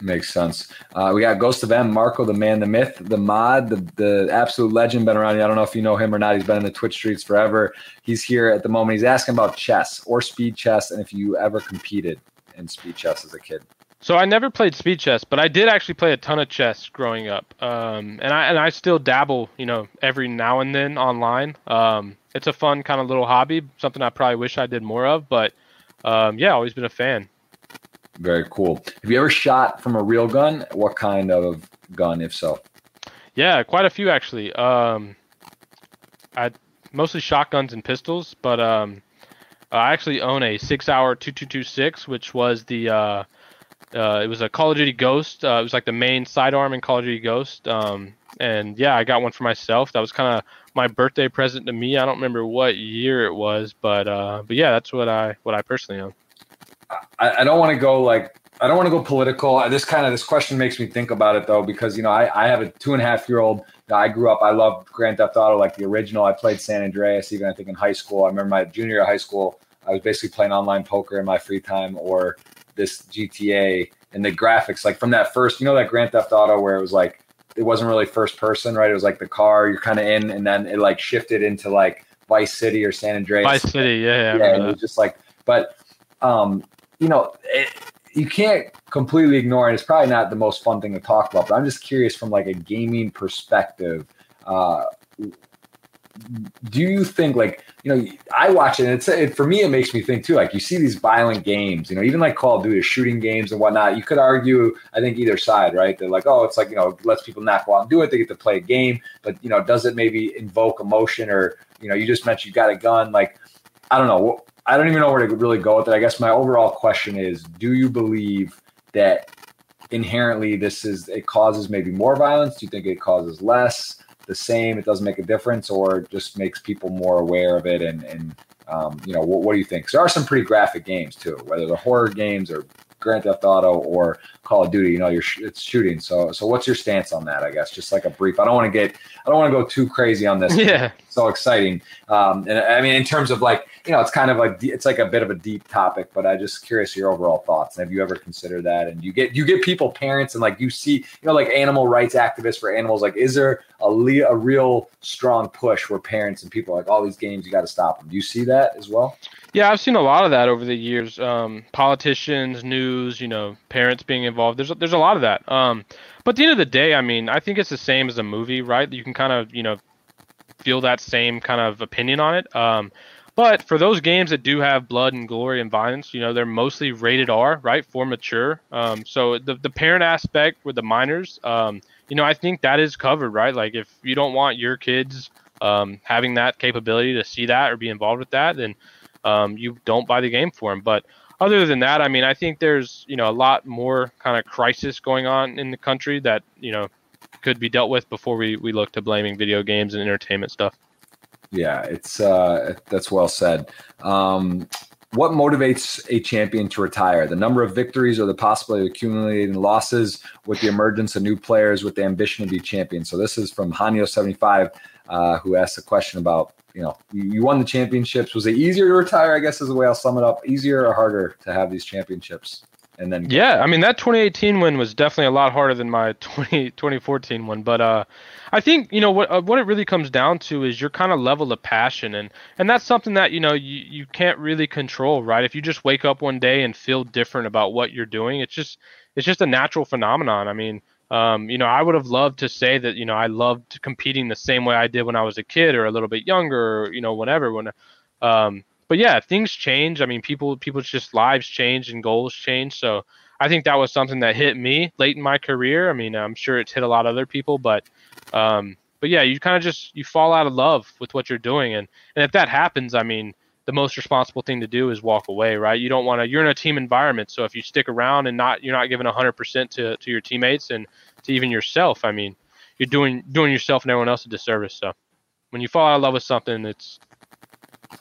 Makes sense. Uh, we got Ghost of M, Marco, the man, the myth, the mod, the, the absolute legend, been around. I don't know if you know him or not. He's been in the Twitch streets forever. He's here at the moment. He's asking about chess or speed chess and if you ever competed in speed chess as a kid. So I never played speed chess, but I did actually play a ton of chess growing up, um, and I and I still dabble, you know, every now and then online. Um, it's a fun kind of little hobby, something I probably wish I did more of, but um, yeah, always been a fan. Very cool. Have you ever shot from a real gun? What kind of gun, if so? Yeah, quite a few actually. Um, I mostly shotguns and pistols, but um, I actually own a SIG Sauer 2226, which was the uh, uh, it was a Call of Duty Ghost. Uh, it was like the main sidearm in Call of Duty Ghost. Um, and yeah, I got one for myself. That was kind of my birthday present to me. I don't remember what year it was, but uh, but yeah, that's what I what I personally own. I, I don't want to go like I don't want to go political. This kind of this question makes me think about it though, because you know I, I have a two and a half year old. I grew up. I loved Grand Theft Auto, like the original. I played San Andreas, even I think in high school. I remember my junior year of high school. I was basically playing online poker in my free time or this GTA and the graphics, like from that first, you know, that Grand Theft Auto where it was like it wasn't really first person, right? It was like the car you're kind of in, and then it like shifted into like Vice City or San Andreas. Vice City, yeah, yeah. yeah it was just like, but um, you know, it, you can't completely ignore it. It's probably not the most fun thing to talk about, but I'm just curious from like a gaming perspective. Uh, do you think like you know I watch it, and it's it, for me. It makes me think too. Like you see these violent games, you know, even like Call of Duty, shooting games and whatnot. You could argue, I think either side, right? They're like, oh, it's like you know, lets people not go out and do it. They get to play a game, but you know, does it maybe invoke emotion or you know, you just mentioned you got a gun, like I don't know. I don't even know where to really go with it. I guess my overall question is: Do you believe that inherently this is it causes maybe more violence? Do you think it causes less? The same? It doesn't make a difference, or just makes people more aware of it? And and um, you know, what, what do you think? there are some pretty graphic games too, whether they're horror games or Grand Theft Auto or Call of Duty. You know, you're it's shooting. So so what's your stance on that? I guess just like a brief. I don't want to get I don't want to go too crazy on this. Yeah, so exciting. Um, and I mean, in terms of like you know, it's kind of like it's like a bit of a deep topic, but I just curious your overall thoughts. Have you ever considered that? And you get you get people, parents, and like you see, you know, like animal rights activists for animals. Like, is there a le- a real strong push where parents and people like all these games, you got to stop them? Do you see that as well? Yeah, I've seen a lot of that over the years. Um, politicians, news, you know, parents being involved. There's there's a lot of that. Um, but at the end of the day, I mean, I think it's the same as a movie, right? You can kind of you know feel that same kind of opinion on it. Um, but for those games that do have blood and glory and violence, you know, they're mostly rated R, right, for mature. Um, so the the parent aspect with the minors, um, you know, I think that is covered, right? Like if you don't want your kids um, having that capability to see that or be involved with that, then um, you don't buy the game for them. But other than that, I mean, I think there's you know a lot more kind of crisis going on in the country that you know could be dealt with before we we look to blaming video games and entertainment stuff. Yeah, it's uh, that's well said. Um, what motivates a champion to retire? The number of victories or the possibility of accumulating losses with the emergence of new players with the ambition to be champion? So this is from Hanyo75, uh, who asked a question about, you know, you won the championships. Was it easier to retire? I guess is the way I'll sum it up. Easier or harder to have these championships? And then yeah, I mean that 2018 win was definitely a lot harder than my 20 2014 one, but uh, I think you know what uh, what it really comes down to is your kind of level of passion, and and that's something that you know you, you can't really control, right? If you just wake up one day and feel different about what you're doing, it's just it's just a natural phenomenon. I mean, um, you know, I would have loved to say that you know I loved competing the same way I did when I was a kid or a little bit younger, or, you know, whatever. When, um, but yeah, things change. I mean, people people's just lives change and goals change. So I think that was something that hit me late in my career. I mean, I'm sure it's hit a lot of other people, but um, but yeah, you kind of just you fall out of love with what you're doing, and and if that happens, I mean, the most responsible thing to do is walk away, right? You don't want to. You're in a team environment, so if you stick around and not you're not giving 100% to to your teammates and to even yourself, I mean, you're doing doing yourself and everyone else a disservice. So when you fall out of love with something, it's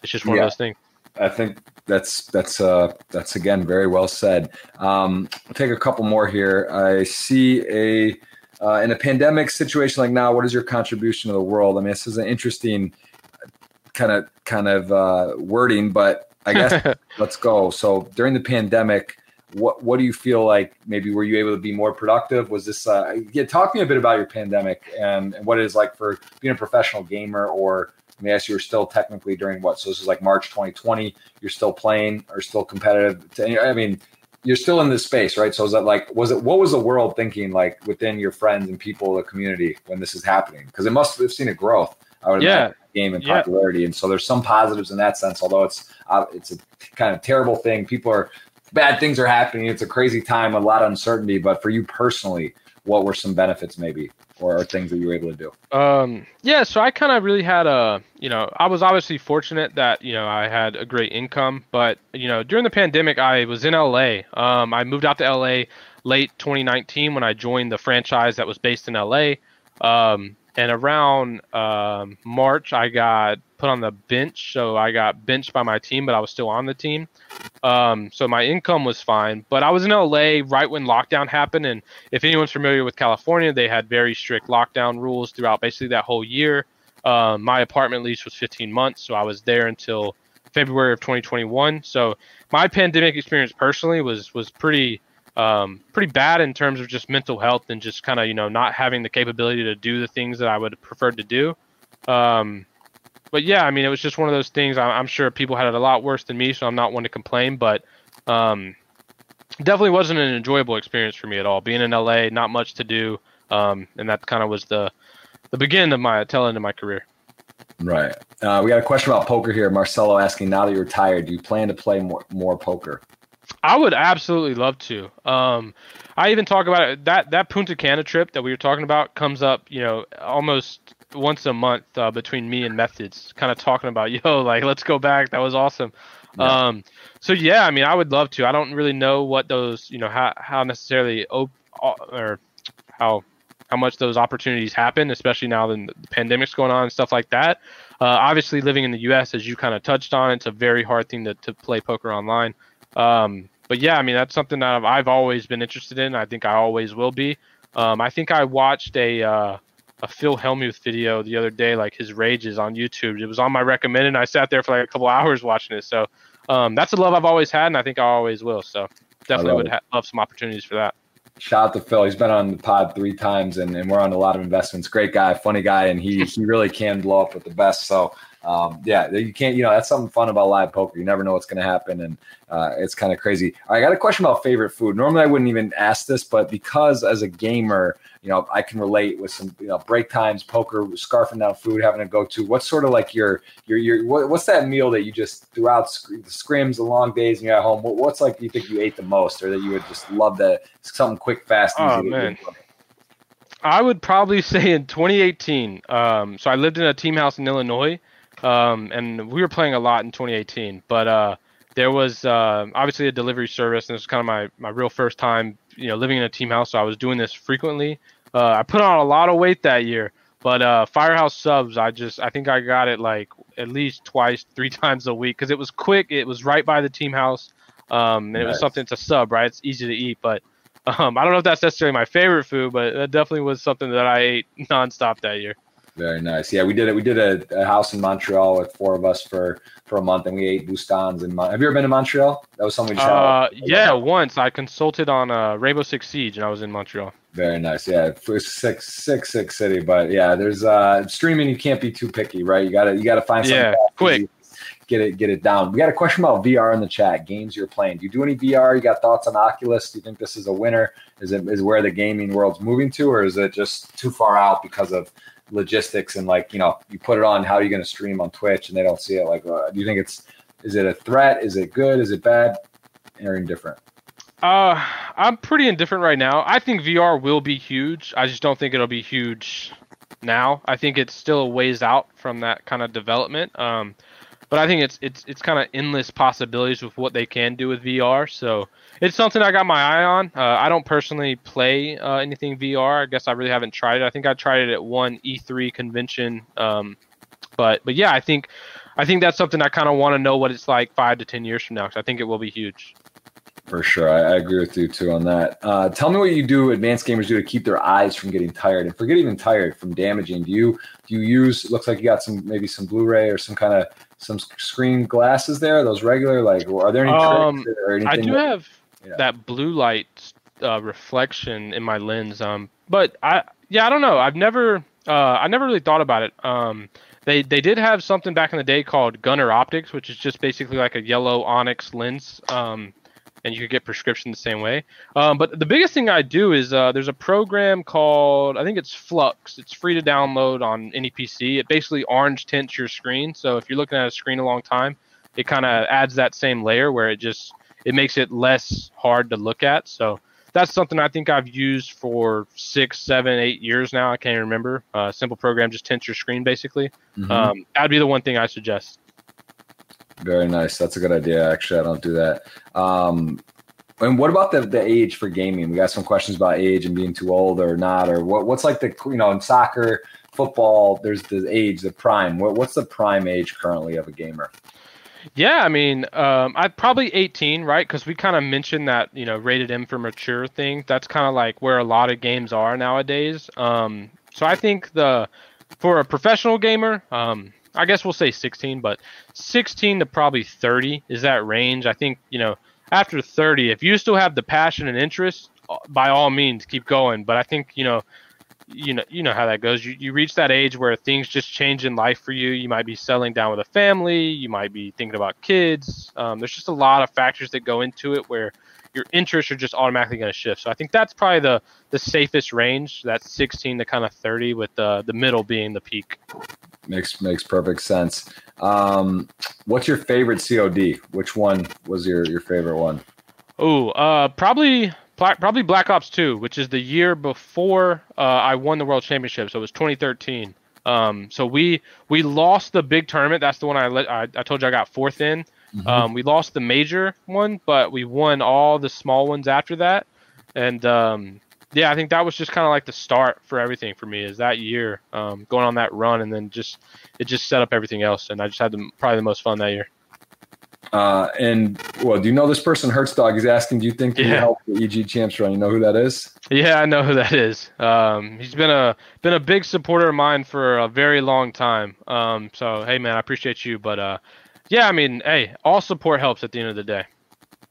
it's just one yeah. of those things. I think that's that's uh that's again very well said. Um, I'll take a couple more here. I see a uh, in a pandemic situation like now, what is your contribution to the world? I mean, this is an interesting kind of kind of uh, wording, but I guess let's go. So during the pandemic, what what do you feel like? Maybe were you able to be more productive? Was this? Uh, yeah, talk to me a bit about your pandemic and, and what it is like for being a professional gamer. Or I mean, you were still technically during what? So this is like March 2020. You're still playing or still competitive. I mean, you're still in this space, right? So is that like was it what was the world thinking like within your friends and people, the community when this is happening? Because it must have seen a growth. I would yeah. imagine game and popularity, yeah. and so there's some positives in that sense. Although it's uh, it's a kind of terrible thing. People are bad things are happening. It's a crazy time, a lot of uncertainty. But for you personally, what were some benefits maybe? or things that you were able to do? Um, yeah, so I kind of really had a, you know, I was obviously fortunate that you know I had a great income, but you know during the pandemic I was in LA. Um, I moved out to LA late 2019 when I joined the franchise that was based in LA. Um, and around um, March, I got put on the bench. So I got benched by my team, but I was still on the team. Um, so my income was fine. But I was in LA right when lockdown happened. And if anyone's familiar with California, they had very strict lockdown rules throughout basically that whole year. Um, my apartment lease was 15 months. So I was there until February of 2021. So my pandemic experience personally was was pretty um, pretty bad in terms of just mental health and just kind of you know not having the capability to do the things that I would prefer to do. Um, but yeah, I mean, it was just one of those things. I'm, sure people had it a lot worse than me, so I'm not one to complain. But um, definitely wasn't an enjoyable experience for me at all. Being in LA, not much to do, um, and that kind of was the the beginning of my tail end of my career. Right. Uh, we got a question about poker here. Marcelo asking, now that you're retired, do you plan to play more more poker? I would absolutely love to. Um, I even talk about it. That that Punta Cana trip that we were talking about comes up, you know, almost once a month uh, between me and Methodz, kind of talking about, yo, like let's go back. That was awesome. Yeah. Um, so yeah, I mean, I would love to. I don't really know what those, you know, how how necessarily op- or how how much those opportunities happen, especially now that the pandemic's going on and stuff like that. Uh, obviously, living in the U.S., as you kind of touched on, it's a very hard thing to, to play poker online. Um, but yeah, I mean that's something that I've, I've, always been interested in. I think I always will be. Um, I think I watched a uh, a Phil Hellmuth video the other day, like his rages on YouTube. It was on my recommended. And I sat there for like a couple hours watching it. So um, that's a love I've always had, and I think I always will. So definitely would ha- love some opportunities for that. Shout out to Phil. He's been on the pod three times, and, and we're on a lot of investments. Great guy, funny guy, and he he really can blow up with the best. So um, yeah, you can't, you know, that's something fun about live poker. You never know what's going to happen, and uh, it's kind of crazy. I got a question about favorite food. Normally, I wouldn't even ask this, but because as a gamer, you know, I can relate with some, you know, break times, poker, scarfing down food, having to go to. What's sort of like your, your, your, what, what's that meal that you just throughout the scrims, the long days, and you're at home? What, what's like you think you ate the most, or that you would just love that something quick, fast, easy? Oh man. I would probably say in 2018. Um, so I lived in a team house in Illinois um, and we were playing a lot in 2018. But uh, there was uh, obviously a delivery service, and this was kind of my my real first time, you know, living in a team house. So I was doing this frequently. Uh, I put on a lot of weight that year, but uh, Firehouse subs, I just I think I got it like at least twice, three times a week because it was quick. It was right by the team house, um, and nice. it was something. to sub, right? It's easy to eat, but um, I don't know if that's necessarily my favorite food, but that definitely was something that I ate nonstop that year. Very nice. Yeah, we did it. We did a, a, house in Montreal with four of us for for a month, and we ate boustons. And have you ever been to Montreal? That was something. Uh, yeah, once I consulted on uh, Rainbow Six Siege, and I was in Montreal. Very nice. Yeah, six six six city, but yeah, there's uh streaming. You can't be too picky, right? You gotta you gotta find something. Yeah, quick. Get it, get it down. We got a question about VR in the chat. Games you're playing. Do you do any VR? You got thoughts on Oculus? Do you think this is a winner? Is it is where the gaming world's moving to, or is it just too far out because of logistics and like you know you put it on how are you going to stream on twitch and they don't see it? Like uh, do you think it's is it a threat? Is it good? Is it bad? Or indifferent? Uh i'm pretty indifferent right now. I think vr will be huge. I just don't think it'll be huge now. I think it's still a ways out from that kind of development. Um but i think it's it's it's kind of endless possibilities with what they can do with vr so it's something I got my eye on. Uh, I don't personally play uh, anything VR. I guess I really haven't tried it. I think I tried it at one E3 convention. Um, but but yeah, I think I think that's something I kind of want to know what it's like five to ten years from now because I think it will be huge. For sure, I, I, agree with you too on that. Uh, tell me what you do, advanced gamers do to keep their eyes from getting tired, and forget even tired from damaging. Do you do you use? Looks like you got some maybe some Blu-ray or some kind of some screen glasses there. Those regular, like, are there any? Um, I do that, have that blue light uh, reflection in my lens. Um, but I yeah I don't know. I've never uh, I never really thought about it. Um, they they did have something back in the day called Gunnar Optiks, which is just basically like a yellow onyx lens. Um, and you could get prescription the same way. Um, but the biggest thing I do is uh, there's a program called I think it's f.lux. It's free to download on any PC. It basically orange tints your screen. So if you're looking at a screen a long time, it kind of adds that same layer where it just it makes it less hard to look at. So that's something I think I've used for six, seven, eight years now. I can't remember. Uh, simple program, just tints your screen basically. Mm-hmm. Um, that'd be the one thing I suggest. Very nice. That's a good idea. Actually, I don't do that. Um, and what about the, the age for gaming? We got some questions about age and being too old or not, or what, what's like the, you know, in soccer, football, there's the age, the prime. What, what's the prime age currently of a gamer? Yeah, I mean, um, I'd probably 18, right? Because we kind of mentioned that, you know, rated M for mature thing. That's kind of like where a lot of games are nowadays. Um, so I think the for a professional gamer, um, I guess we'll say 16, but 16 to probably 30 is that range. I think, you know, after 30, if you still have the passion and interest, uh, by all means, keep going. But I think, you know, you know you know how that goes you, you reach that age where things just change in life for you you might be settling down with a family you might be thinking about kids um, there's just a lot of factors that go into it where your interests are just automatically going to shift. So I think that's probably the the safest range, that 16 to kind of 30, with the the middle being the peak. Makes makes perfect sense. Um, what's your favorite COD? Which one was your your favorite one? Oh, uh, probably probably Black Ops 2, which is the year before uh, I won the World Championship. So it was 2013. Um, so we we lost the big tournament. That's the one I let I, I told you I got fourth in. Mm-hmm. Um, we lost the major one, but we won all the small ones after that. And um, yeah, I think that was just kind of like the start for everything for me. Is that year um, going on that run, and then just it just set up everything else, and I just had the, probably the most fun that year. Uh, and well, do you know this person, Hertzdog? He's asking, do you think he yeah. help the EG champs run? You know who that is? Yeah, I know who that is. Um, he's been a been a big supporter of mine for a very long time. Um, so hey, man, I appreciate you, but uh, yeah, I mean, hey, all support helps at the end of the day.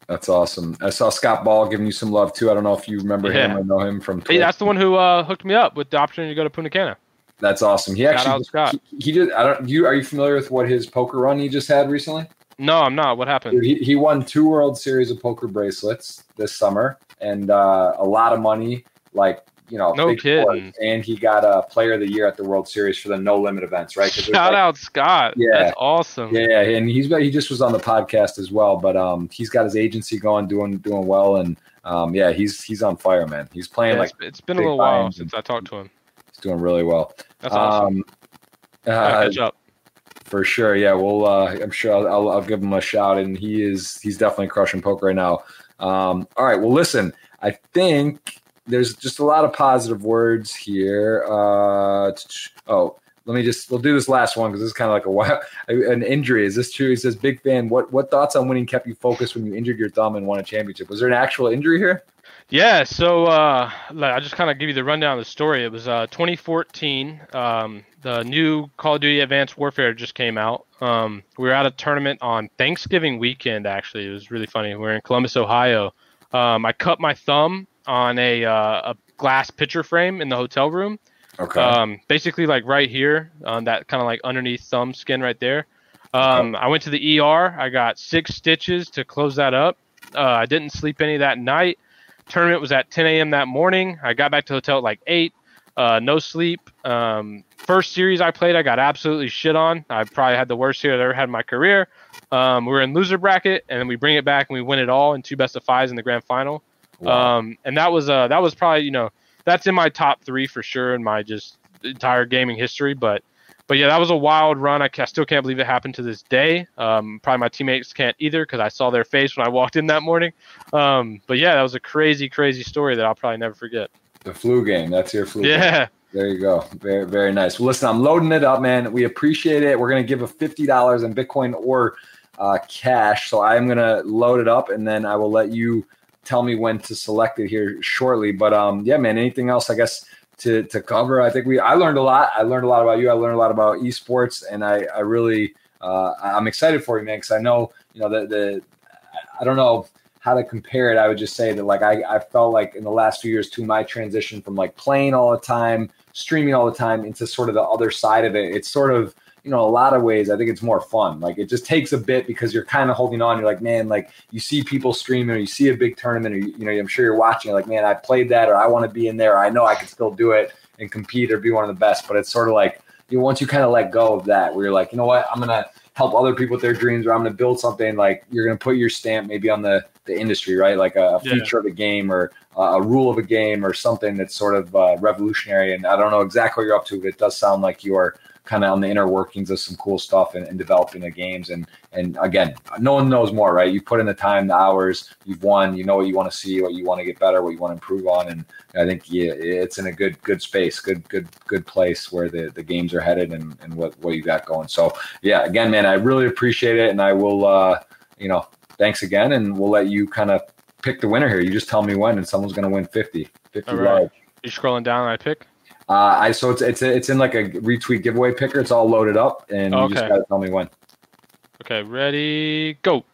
That's awesome. I saw Scott Ball giving you some love too. I don't know if you remember yeah. him or know him from. Hey, that's the one who uh, hooked me up with the opportunity to go to Punta Cana. That's awesome. He actually Scott. He, he did. I don't. You are you familiar with what his poker run he just had recently? No, I'm not. What happened? He, he won two World Series of poker bracelets this summer and uh, a lot of money, like you know, no kidding. And he got a Player of the Year at the World Series for the No Limit events, right? Shout like, out Scott. Yeah, that's awesome. Yeah, and he's he just was on the podcast as well, but um, he's got his agency going, doing doing well, and um, yeah, he's he's on fire, man. He's playing yeah, like it's been a little while since I talked to him. He's doing really well. That's awesome. Um, uh, catch up. For sure, yeah. Well, uh, I'm sure I'll, I'll, I'll, give him a shout, and he is he's definitely crushing poker right now. Um, all right, well, listen, I think there's just a lot of positive words here. Uh, oh, let me just we'll do this last one because this is kind of like a wild, an injury. Is this true? He says, "Big fan. What what thoughts on winning kept you focused when you injured your thumb and won a championship? Was there an actual injury here?" Yeah, so uh, I just kind of give you the rundown of the story. It was uh, 2014. Um, the new Call of Duty Advanced Warfare just came out. Um, we were at a tournament on Thanksgiving weekend. Actually, it was really funny. We are in Columbus, Ohio. Um, I cut my thumb on a uh, a glass picture frame in the hotel room. Okay. Um, basically, like right here, on that kind of like underneath thumb skin right there. Um. I went to the ER. I got six stitches to close that up. Uh, I didn't sleep any that night. Tournament was at 10 a.m. that morning. I got back to the hotel at like eight. Uh, no sleep. Um, first series I played, I got absolutely shit on. I probably had the worst series I ever had in my career. Um, we are in loser bracket, and then we bring it back and we win it all in two best of fives in the grand final. Wow. Um, and that was uh, that was probably you know that's in my top three for sure in my just entire gaming history. But but yeah, that was a wild run. I, I still can't believe it happened to this day. Um, probably my teammates can't either because I saw their face when I walked in that morning. Um, but yeah, that was a crazy, crazy story that I'll probably never forget. The flu game. That's your flu. Yeah. Game. There you go. Very, very nice. Well, listen, I'm loading it up, man. We appreciate it. We're going to give a $50 in Bitcoin or uh, cash. So I'm going to load it up and then I will let you tell me when to select it here shortly. But um, yeah, man, anything else, I guess, to, to cover? I think we, I learned a lot. I learned a lot about you. I learned a lot about esports and I, I really, uh, I'm excited for you, man, because I know, you know, the, the, I don't know how to compare it, I would just say that like I, I felt like in the last few years too, my transition from like playing all the time, streaming all the time into sort of the other side of it. It's sort of, you know, a lot of ways, I think it's more fun. Like it just takes a bit because you're kind of holding on. You're like, man, like you see people streaming or you see a big tournament or, you, you know, I'm sure you're watching like, man, I played that or I want to be in there. I know I can still do it and compete or be one of the best. But it's sort of like, you know, once you kind of let go of that, where you're like, you know what, I'm going to, help other people with their dreams or I'm going to build something like you're going to put your stamp maybe on the, the industry, right? Like a, a feature yeah. of a game or a rule of a game or something that's sort of uh, revolutionary. And I don't know exactly what you're up to, but it does sound like you're kind of on the inner workings of some cool stuff and, and, developing the games. And and again, no one knows more, right? You put in the time, the hours, you've won. You know what you want to see, what you want to get better, what you want to improve on. And I think yeah, it's in a good good space, good good good place where the, the games are headed and, and what what you got going. So yeah, again, man, I really appreciate it, and I will, uh, you know, thanks again, and we'll let you kind of pick the winner here. You just tell me when, and someone's going to win 50, 50 All right. You scrolling down, I pick. Uh, I so it's it's it's in like a retweet giveaway picker. It's all loaded up, and okay. you just gotta tell me when. Okay, ready, go.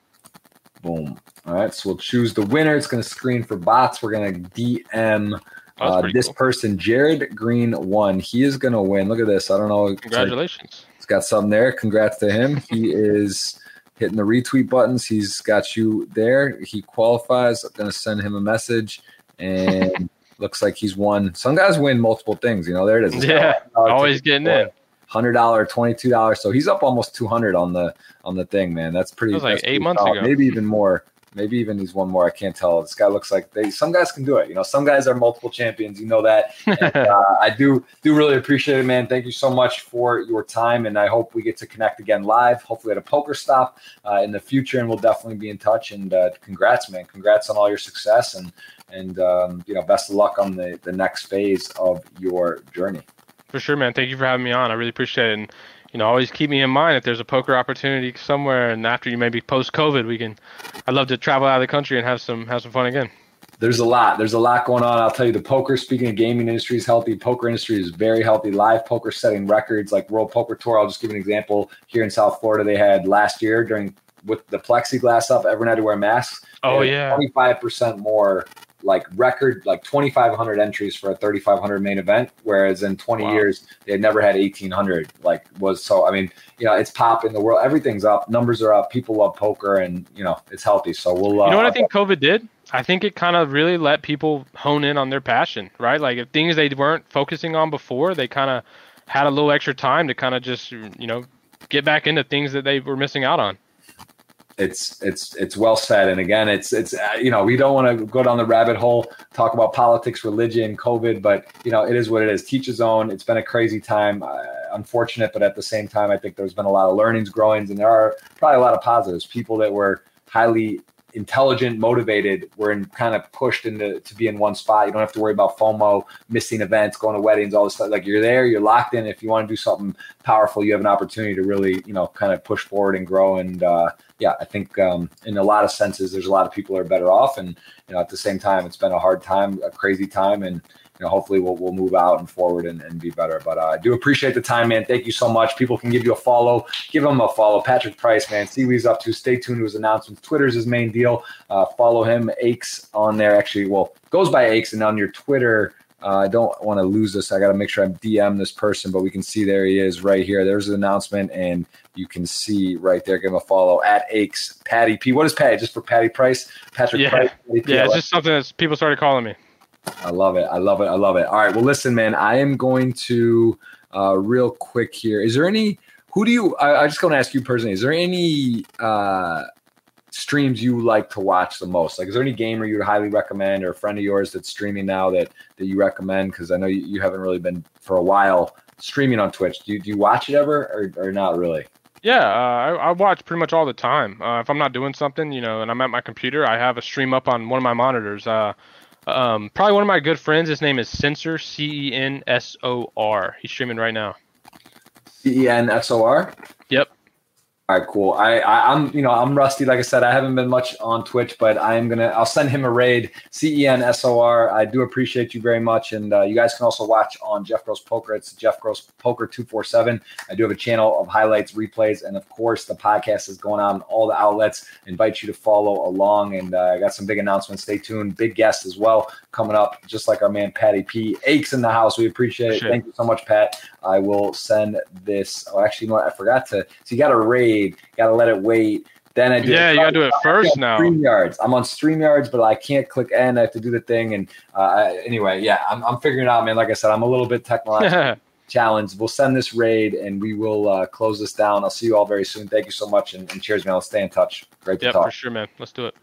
Boom. All right, so we'll choose the winner. It's gonna screen for bots. We're gonna DM uh, this cool. person, Jared Green one. He is gonna win. Look at this. I don't know. Congratulations. He's got something there. Congrats to him. He is hitting the retweet buttons. He's got you there. He qualifies. I'm to send him a message. And looks like he's won. Some guys win multiple things. You know, there it is. Yeah, always getting in. Hundred dollar, twenty two dollars. So he's up almost two hundred on the on the thing, man. That's pretty. That was like eight months solid. ago. maybe even more. Maybe even he's one more. I can't tell. This guy looks like they. Some guys can do it. You know, some guys are multiple champions. You know that. And, uh, I do do really appreciate it, man. Thank you so much for your time, and I hope we get to connect again live. Hopefully at a poker stop uh, in the future, and we'll definitely be in touch. And uh, congrats, man. Congrats on all your success, and and um, you know, best of luck on the the next phase of your journey. For sure, man. Thank you for having me on. I really appreciate it. And you know, always keep me in mind if there's a poker opportunity somewhere, and after you maybe post COVID, we can. I'd love to travel out of the country and have some have some fun again. There's a lot. There's a lot going on. I'll tell you, the poker. Speaking of gaming industry is healthy. Poker industry is very healthy. Live poker setting records like World Poker Tour. I'll just give an example. Here in South Florida, they had last year during with the plexiglass up, everyone had to wear masks. Oh yeah, twenty five percent more like record like 2500 entries for a 3500 main event whereas in 20 Wow. years they had never had 1800 like was so i mean you know it's pop in the world everything's up numbers are up people love poker and you know it's healthy so we'll uh, You know what I think COVID did? I think it kind of really let people hone in on their passion, right? Like if things they weren't focusing on before, they kind of had a little extra time to kind of just, you know, get back into things that they were missing out on. It's it's it's well said. And again it's it's uh, you know we don't want to go down the rabbit hole talk about politics religion covid but you know it is what it is. Teach his own. It's been a crazy time uh, unfortunate but at the same time i think there's been a lot of learnings growings and there are probably a lot of positives. People that were highly intelligent motivated were in kind of pushed into to be in one spot. You don't have to worry about fomo missing events going to weddings all this stuff. Like you're there you're locked in. If you want to do something powerful you have an opportunity to really you know kind of push forward and grow. And uh yeah, I think um, in a lot of senses, there's a lot of people are better off, and you know, at the same time, it's been a hard time, a crazy time, and you know, hopefully, we'll we'll move out and forward and, and be better. But uh, I do appreciate the time, man. Thank you so much. People can give you a follow, give him a follow. Patrick Price, man, see what he's up to. Stay tuned to his announcements. Twitter's his main deal. Uh, follow him, Aches on there. Actually, well, goes by Aches, and on your Twitter. Uh, I don't want to lose this. I got to make sure I DM this person, but we can see there he is right here. There's an announcement, and you can see right there. Give him a follow at Aches Patty P. What is Patty? Just for Patty Price, Patrick Yeah. Price. Patty P. Yeah, it's just something that people started calling me. I love it. I love it. I love it. All right. Well, listen, man. I am going to uh, real quick here. Is there any? Who do you? I, I just going to ask you personally. Is there any uh, streams you like to watch the most? Like, is there any gamer you would highly recommend, or a friend of yours that's streaming now that that you recommend? Because I know you, you haven't really been for a while streaming on Twitch. Do you, do you watch it ever, or, or not really? Yeah, uh, I, I watch pretty much all the time. Uh, if I'm not doing something, you know, and I'm at my computer, I have a stream up on one of my monitors. Uh, um, probably one of my good friends. His name is Censor, C E N S O R. He's streaming right now. C E N S O R. All right, cool. I, I I'm you know I'm rusty. Like I said, I haven't been much on Twitch, but I am gonna I'll send him a raid. C E N S O R. I do appreciate you very much, and uh, you guys can also watch on Jeff Gross Poker. It's Jeff Gross Poker two four seven. I do have a channel of highlights, replays, and of course the podcast is going on all the outlets. invite you to follow along, and uh, I got some big announcements. Stay tuned. Big guests as well coming up, just like our man Patty P. Aches in the house. We appreciate. Appreciate it. Thank you so much, Pat. I will send this. Oh, actually, you know what? I forgot to. So you got to raid. Got to let it wait. Then I do. Yeah, you gotta do it first now. on StreamYards. I'm on StreamYards, but I can't click end. I have to do the thing. And uh, I- anyway, yeah, I'm, I'm figuring it out, man. Like I said, I'm a little bit technologically challenged. We'll send this raid and we will uh, close this down. I'll see you all very soon. Thank you so much and, and cheers, man. Let's stay in touch. Great to yep, talk. for sure, man. Let's do it.